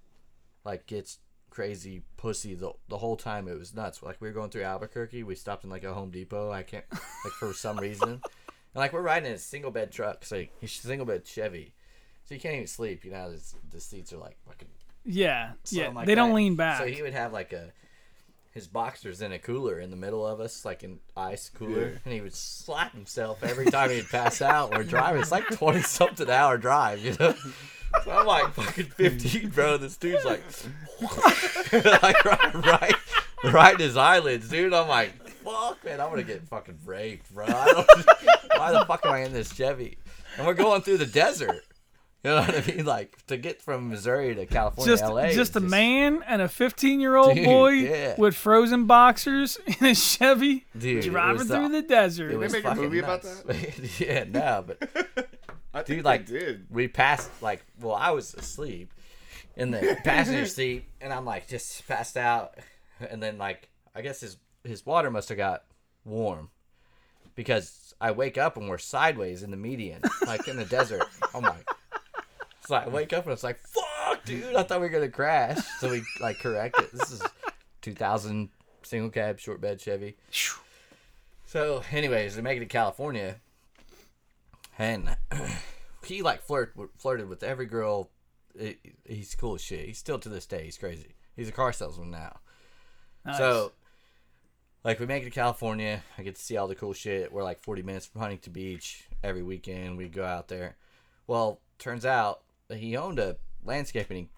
like gets crazy pussy the the whole time it was nuts. Like we were going through Albuquerque, we stopped in like a Home Depot. I can't like for some (laughs) reason. And like we're riding in a single bed truck, so he's single bed Chevy. So you can't even sleep, you know, the seats are like fucking yeah, yeah. like they don't lean back. So he would have like a his boxers in a cooler in the middle of us, like an ice cooler, and he would slap himself every time he'd pass out. We're driving. It's like twenty something hour drive, you know. So I'm like fucking fifteen, bro. This dude's like, (laughs) like right, right, right in his eyelids, dude. I'm like, fuck, man, I'm gonna get fucking raped, bro. I don't, (laughs) why the fuck am I in this Chevy? And we're going through the desert. You know what I mean? Like to get from Missouri to California, just LA. just a man and a 15 year old boy yeah. with frozen boxers (laughs) in a Chevy Dude, driving through the- the desert. It was make a fucking movie about nuts. (laughs) yeah, no, but (laughs) I dude, think like, they did. we passed like, well, I was asleep in the passenger seat, and I'm like just passed out, and then like, I guess his his water must have got warm because I wake up and we're sideways in the median, like in the desert. I'm like, so I wake up and it's like, fuck, dude, I thought we were gonna crash. So we like correct it. This is 2000 single cab short bed Chevy. So, anyways, they make it to California, and (clears throat) he like flirt flirted with every girl. It- he's cool as shit. He's still to this day. He's crazy. He's a car salesman now. Nice. So, like, we make it to California. I get to see all the cool shit. We're like 40 minutes from Huntington Beach every weekend. We go out there. Well, turns out he owned a landscaping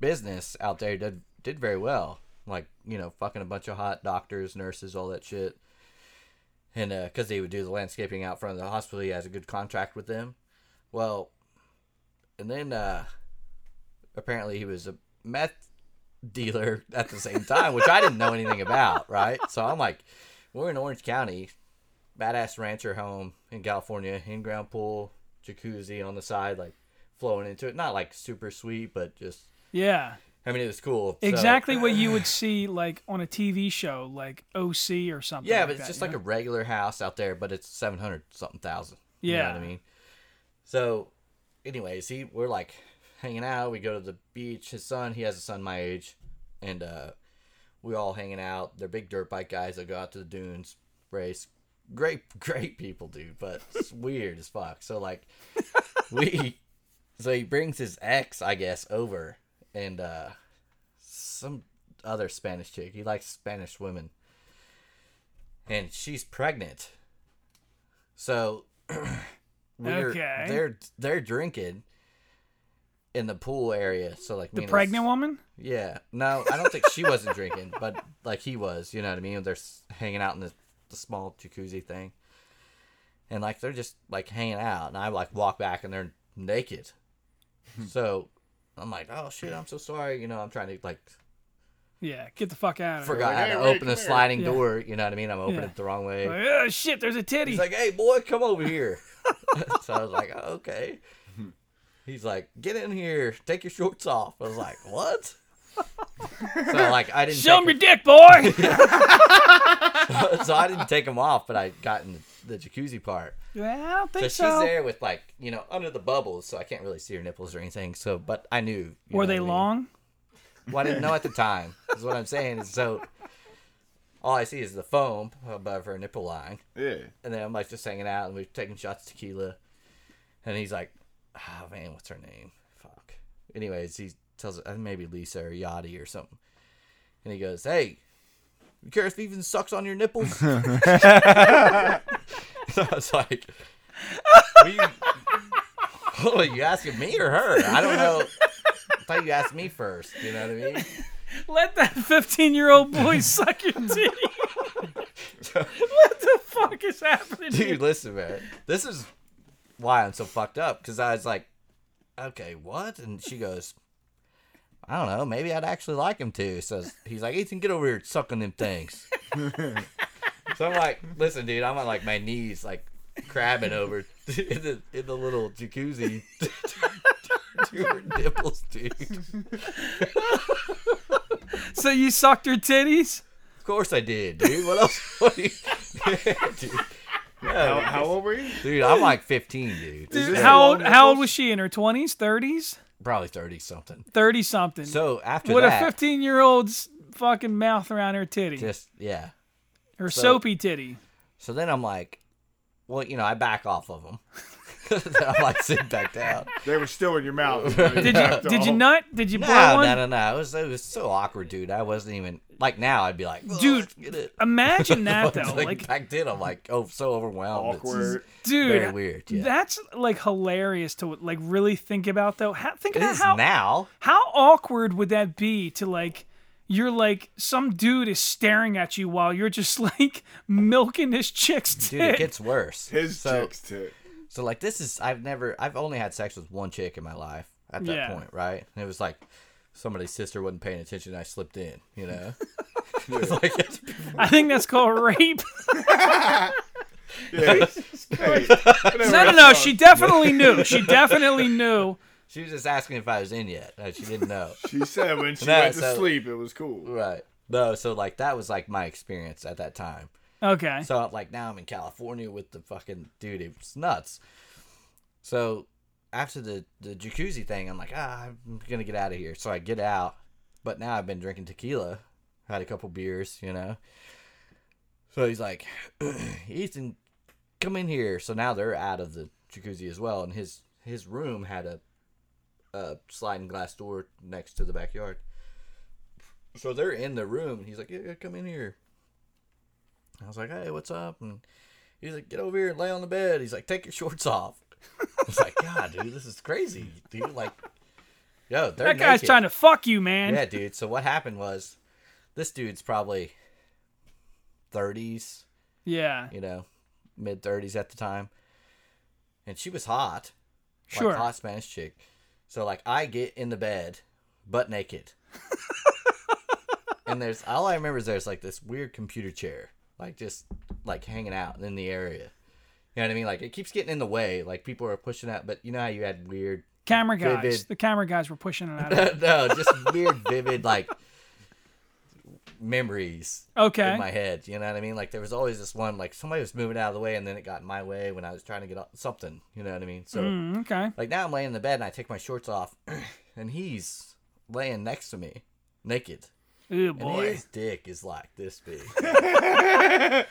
business out there. Did did very well. Like, you know, fucking a bunch of hot doctors, nurses, all that shit. And because he would do the landscaping out front of the hospital, he has a good contract with them. Well, and then uh, apparently he was a meth dealer at the same time, which I didn't know anything about, right? So I'm like, we're in Orange County, badass rancher home in California, in ground pool, jacuzzi on the side, like flowing into it. Not like super sweet, but just Yeah. I mean it was cool. So- Exactly what you would (clears throat) see like on a TV show, like OC or something. yeah, like but it's that, just like know? a regular house out there, but it's seven hundred something thousand. You know what I mean? So, anyways, he we're like hanging out. We go to the beach. His son, he has a son my age, and uh, we all hanging out. They're big dirt bike guys that go out to the dunes, race. Great, (laughs) great people, dude, but it's weird as fuck. So like, we, so he brings his ex, I guess, over, and uh, some other Spanish chick. He likes Spanish women, and she's pregnant. So (clears throat) we're Okay. they're they're drinking in the pool area. So like the pregnant woman. Yeah, no, I don't think she wasn't drinking, (laughs) but like he was. You know what I mean? They're hanging out in the, the small jacuzzi thing, and like they're just like hanging out, and I like walk back and they're naked. So I'm like, oh shit, I'm so sorry. You know, I'm trying to like Yeah, get the fuck out of here. forgot like, how "Hey, to Ray, open the come here." sliding Yeah. door. You know what I mean? I'm opening Yeah. it the wrong way. Like, oh shit, there's a titty. He's like, "Hey, boy, come over here." (laughs) so I was like, oh, "Okay." He's like, "Get in here, take your shorts off." I was like, "What?" (laughs) so like, I didn't Show take him your dick, boy. (laughs) (laughs) so I didn't take them off, but I got in the jacuzzi part. yeah, I don't So she's so. there with like you know under the bubbles, so I can't really see her nipples or anything. So, but I knew. Were they I mean? long? Well, I didn't know at the time. Is what I'm saying. So all I see is the foam above her nipple line, Yeah. and then I'm like just hanging out, and we're taking shots of tequila, and he's like, "Oh man, what's her name? Fuck." Anyways, he tells her maybe Lisa or Yachty or something, and he goes, "Hey, you care if he even sucks on your nipples?" so (laughs) (laughs) I was like, "Were you, (laughs) oh, you asking me or her? I don't know." I thought you asked me first. You know what I mean? Let that 15 year old boy suck your titty. what the fuck is happening? here? Dude, listen, man. This is why I'm so fucked up because I was like, okay, what? And she goes, I don't know. Maybe I'd actually like him too. So he's like, Ethan, get over here sucking them things. (laughs) so I'm like, listen, dude, I'm on like my knees, like crabbing over in the in the little jacuzzi. (laughs) to her nipples, dude. So you sucked her titties? Of course I did, dude. What else? What you... (laughs) dude. How, how old were you? dude, I'm like 15, dude. Dude, this how old? How old was she? In her 20s, 30s, Probably 30 something. 30 something. So after with that, a 15 year old's fucking mouth around her titty, just yeah. her so- soapy titty. So then I'm like, well, you know, I back off of them. (laughs) (laughs) then I'm like sitting back down. They were still in your mouth. (laughs) Did you did you nut? Did you No, blow one? no, no, no. It was it was so awkward, dude. I wasn't even like now. I'd be like, "Oh, Dude, get it. Imagine (laughs) that though, like, like back then, I'm like, oh, so overwhelmed. Awkward. dude, very weird. Yeah. that's like hilarious to like really think about though. How, think it about is how now. how awkward would that be to like you're like some dude is staring at you while you're just like milking his chick's Dude, it gets worse. His so, chick's tit. So like this is I've never I've only had sex with one chick in my life at that Yeah. point, right? And it was like somebody's sister wasn't paying attention. and I slipped in, you know. (laughs) Like (laughs) I think that's called rape. (laughs) Yeah. Hey, no, no, no. She definitely knew. She definitely knew. she was just asking if I was in yet. She didn't know. She said when she No, went to sleep, it was cool. right. No, so like that was like my experience at that time. Okay. So like now I'm in California with the fucking dude. It was nuts. So after the the jacuzzi thing, I'm like, ah, I'm gonna get out of here. So I get out, but now I've been drinking tequila, had a couple beers, you know. So he's like, (clears throat) Ethan, come in here. So now they're out of the jacuzzi as well, and his his room had a a sliding glass door next to the backyard. So they're in the room, he's like, yeah, yeah, come in here. I was like, hey, what's up? And he's like, get over here and lay on the bed. He's like, take your (laughs) shorts off. I was like, God, dude, this is crazy. Dude, like, yo, That guy's naked. trying to fuck you, man. Yeah, dude. So what happened was, this dude's probably 30s, Yeah. you know, mid 30s at the time, and she was hot, Sure. like hot Spanish chick. So like, I get in the bed, butt naked, (laughs) and there's all I remember is there's like this weird computer chair, like just like hanging out in the area. You know what I mean? Like it keeps getting in the way. Like people are pushing out, but you know how you had weird Camera guys. Vivid. The camera guys were pushing it out. (laughs) no, just weird, vivid, like memories Okay. in my head. You know what I mean? Like there was always this one, like somebody was moving out of the way, and then it got in my way when I was trying to get up something. You know what I mean? So Mm, okay. like now I'm laying in the bed and I take my shorts off, (clears throat) and he's laying next to me, naked, Oh and boy. his dick is like this big. (laughs)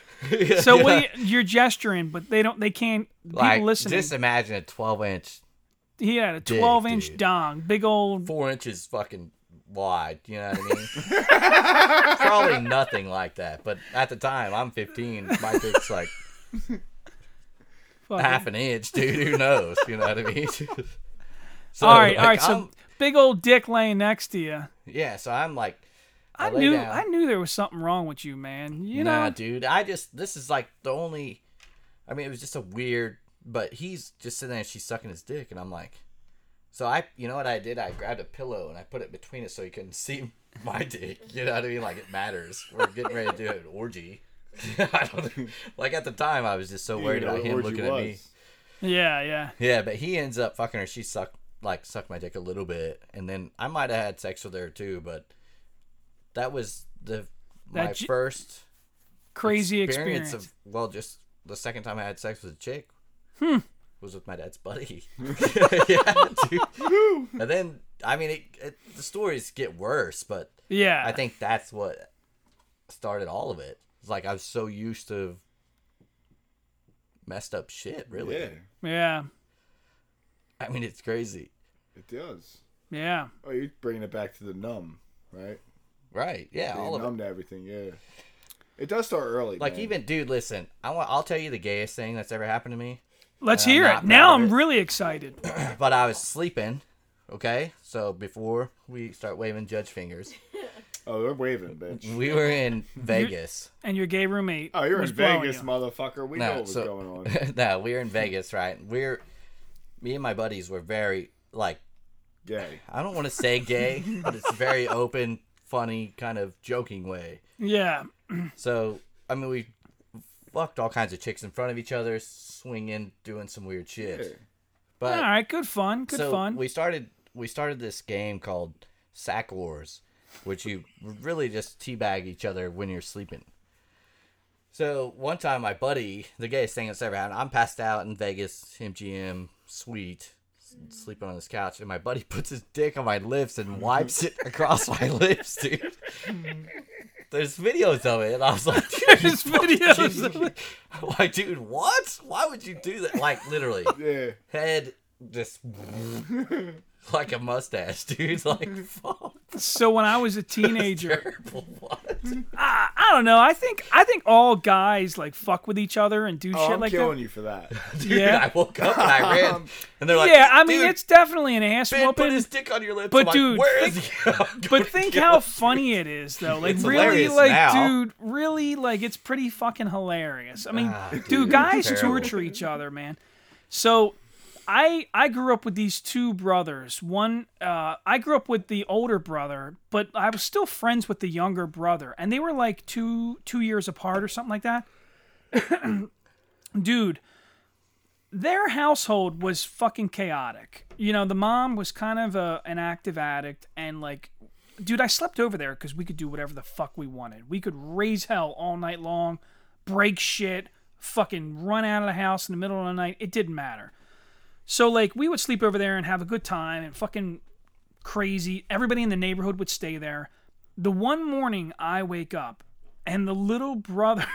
So (laughs) what you, you're gesturing, but they don't. They can't. People like listening. just imagine a 12 inch, he had a dick, 12 inch dude. dong, big old. four inches fucking wide. You know what I mean? (laughs) Probably nothing like that. But at the time, I'm 15. My dick's like half an inch, dude. Who knows? You know what I mean? so, all right, like, right. So I'm- big old dick laying next to you. yeah, so I'm like, I, lay knew. down. I knew there was something wrong with you, man. You nah, know. dude. I just this is like the only. I mean, it was just a weird. But he's just sitting there, and she's sucking his dick, and I'm like, so I, you know what I did? I grabbed a pillow and I put it between it so he couldn't see (laughs) my dick. You know what I mean? Like it matters. We're getting ready to do an orgy. (laughs) I don't like at the time I was just so worried about him orgy looking at me. Yeah, yeah. Yeah, but he ends up fucking her. She sucked like sucked my dick a little bit, and then I might have had sex with her too. But that was the my j- first Crazy experience, experience. of well, just the second time I had sex with a chick Hmm. was with my dad's buddy. (laughs) (laughs) yeah, dude. And then I mean, it, it, the stories get worse, but yeah. I think that's what started all of it. It's like I was so used to messed up shit. Really, Yeah, Yeah. I mean, it's crazy. it does. Yeah. Oh, you're bringing it back to the numb, right? Right? Yeah, Being all of it. numb to everything. Yeah, it does start early. Like man. even dude, listen, I want I'll tell you the gayest thing that's ever happened to me. Let's hear it. Now I'm it. really excited. (clears throat) But I was sleeping, okay? So before we start waving judge fingers, (laughs) oh, they're waving, bitch. we were in (laughs) Vegas. And your gay roommate. Oh, you're was in Vegas, you. motherfucker. We know No, what was so going on. (laughs) no, we were in Vegas, right? We're me and my buddies were very like Gay. I don't want to say gay, but it's very open, funny, kind of joking way. Yeah. So I mean, we fucked all kinds of chicks in front of each other, swinging, doing some weird shit. Yeah. But All right. Good fun. Good so fun. we started we started this game called Sack Wars, which you really just teabag each other when you're sleeping. So one time, my buddy, the gayest thing that's ever happened, I'm passed out in Vegas MGM suite, s- sleeping on this couch, and my buddy (laughs) puts his dick on my lips and wipes it (laughs) across my lips, dude. (laughs) There's videos of it, and I was like, dude, There's videos of it. Like, dude, what? Why would you do that? Like, literally Yeah. head just like a mustache, dude. Like fuck, So when I was a teenager, (laughs) terrible. What? I, I don't know. I think I think all guys like fuck with each other and do Oh, shit I'm like killing that. you for that. (laughs) Dude, Yeah. I woke up and I ran, and they're like, yeah, I mean it's definitely an ass Ben put his dick on your lips. But I'm like, dude, where is he? (laughs) But think how him. funny it is, though. Like, It's really, like, now. dude, really, like, it's pretty fucking hilarious. I mean, Ah, dude, dude, guys terrible. torture each other, man. So, I I grew up with these two brothers. One, uh, I grew up with the older brother, but I was still friends with the younger brother, and they were like two two years apart or something like that. (clears throat) dude, their household was fucking chaotic. You know, the mom was kind of a, an active addict, and like, dude, I slept over there because we could do whatever the fuck we wanted. We could raise hell all night long, break shit, fucking run out of the house in the middle of the night. It didn't matter. So like, we would sleep over there and have a good time and fucking crazy. Everybody in the neighborhood would stay there. The one morning I wake up and the little brother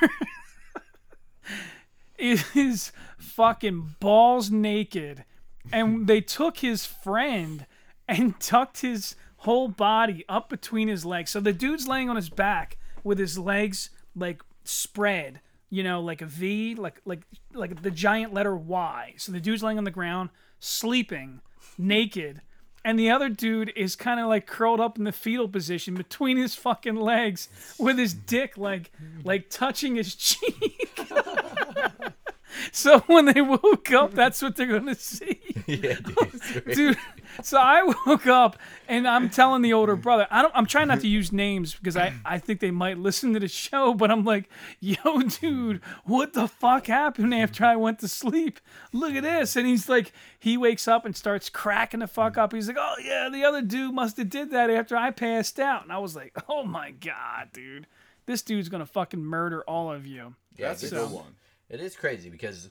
(laughs) is fucking balls naked and they took his friend and (laughs) tucked his whole body up between his legs. So the dude's laying on his back with his legs like spread, you know, like a V, like like like the giant letter Y. So the dude's laying on the ground, sleeping, naked. And the other dude is kind of like curled up in the fetal position between his fucking legs with his dick like like touching his (laughs) cheek. (laughs) (laughs) So when they woke up, that's what they're gonna see. (laughs) yeah, (laughs) dude. dude. So I woke up and I'm telling the older brother. I don't. I'm trying not to use names because I (clears throat) I think they might listen to the show. But I'm like, yo, dude, what the fuck happened after I went to sleep? Look at this. And he's like, he wakes up and starts cracking the fuck up. He's like, oh yeah, the other dude must have did that after I passed out. And I was like, oh my god, dude, this dude's gonna fucking murder all of you. Yeah, That's a dude, good one. It is crazy because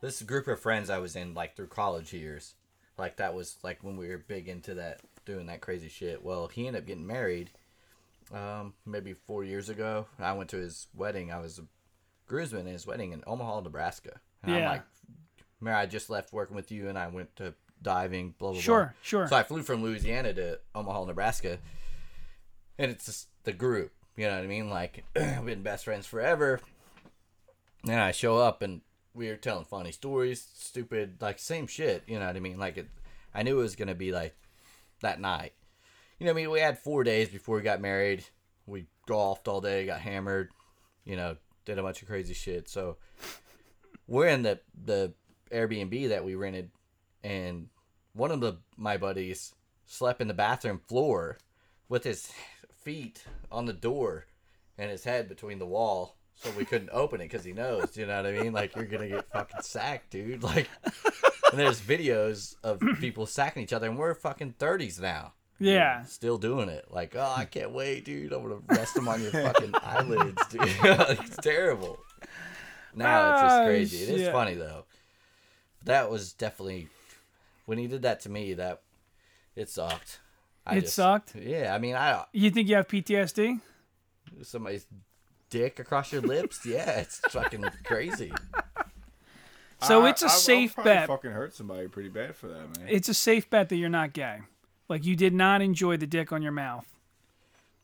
this group of friends I was in like through college years, like that was like when we were big into that doing that crazy shit. Well, he ended up getting married, um, maybe four years ago. I went to his wedding. I was a groomsman in his wedding in Omaha, Nebraska. And I'm like, man, I just left working with you, and I went to diving. Blah blah blah. Sure, sure. So I flew from Louisiana to Omaha, Nebraska, and it's just the group. You know what I mean? Like (clears throat) we've been best friends forever. And I show up and we were telling funny stories, stupid, like same shit. You know what I mean? Like it, I knew it was gonna be like that night. You know what I mean? We had four days before we got married. We golfed all day, got hammered. You know, did a bunch of crazy shit. So we're in the the Airbnb that we rented, and one of the my buddies slept in the bathroom floor with his feet on the door and his head between the wall so we couldn't open it because he knows you know what i mean? Like you're gonna get fucking sacked dude. (laughs) Like and there's videos of people sacking each other and we're fucking 30s now. Yeah. still doing it. Like oh i can't wait dude. I'm gonna rest them on your fucking (laughs) eyelids dude. (laughs) It's terrible. Now it's Ah, just crazy. It is funny though. That was definitely when he did that to me that it sucked. I It sucked? yeah i mean i You think you have PTSD? somebody's dick across your lips yeah it's fucking crazy So I- it's a I- I'll safe probably bet. Fucking hurt somebody pretty bad for that, man. It's a safe bet that you're not gay. Like you did not enjoy the dick on your mouth.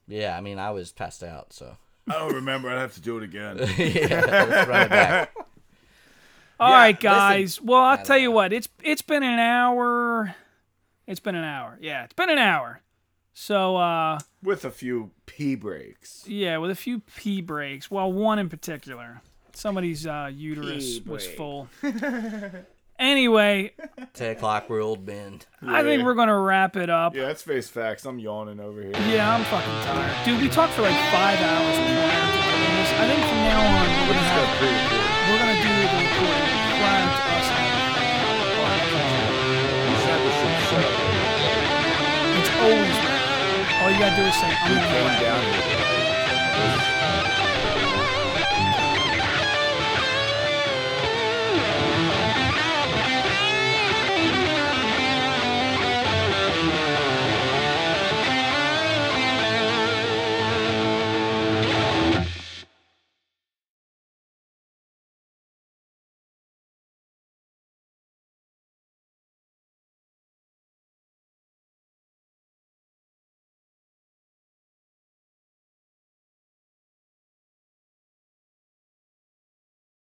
yeah i mean i was passed out so I don't remember. I'd have to do it again. (laughs) yeah let's run it back (laughs) All Yeah, right, listen. guys. Well, I'll I tell you know. what. It's it's been an hour. It's been an hour. Yeah, it's been an hour. So uh With a few pee breaks. yeah, with a few pee breaks. Well, one in particular. Somebody's uh, uterus Pee was break. full. (laughs) anyway, 10 o'clock we're old men I think we're gonna wrap it up. Yeah, that's face facts. I'm yawning over here. Yeah, I'm fucking tired, dude. We talked for like five hours prior to doing this. I think from now on we're We're gonna just have gonna pre-record. We're gonna do the recording prior to us having You said this shit shut up. It's always right. All you gotta do is say, I'm gonna came down here.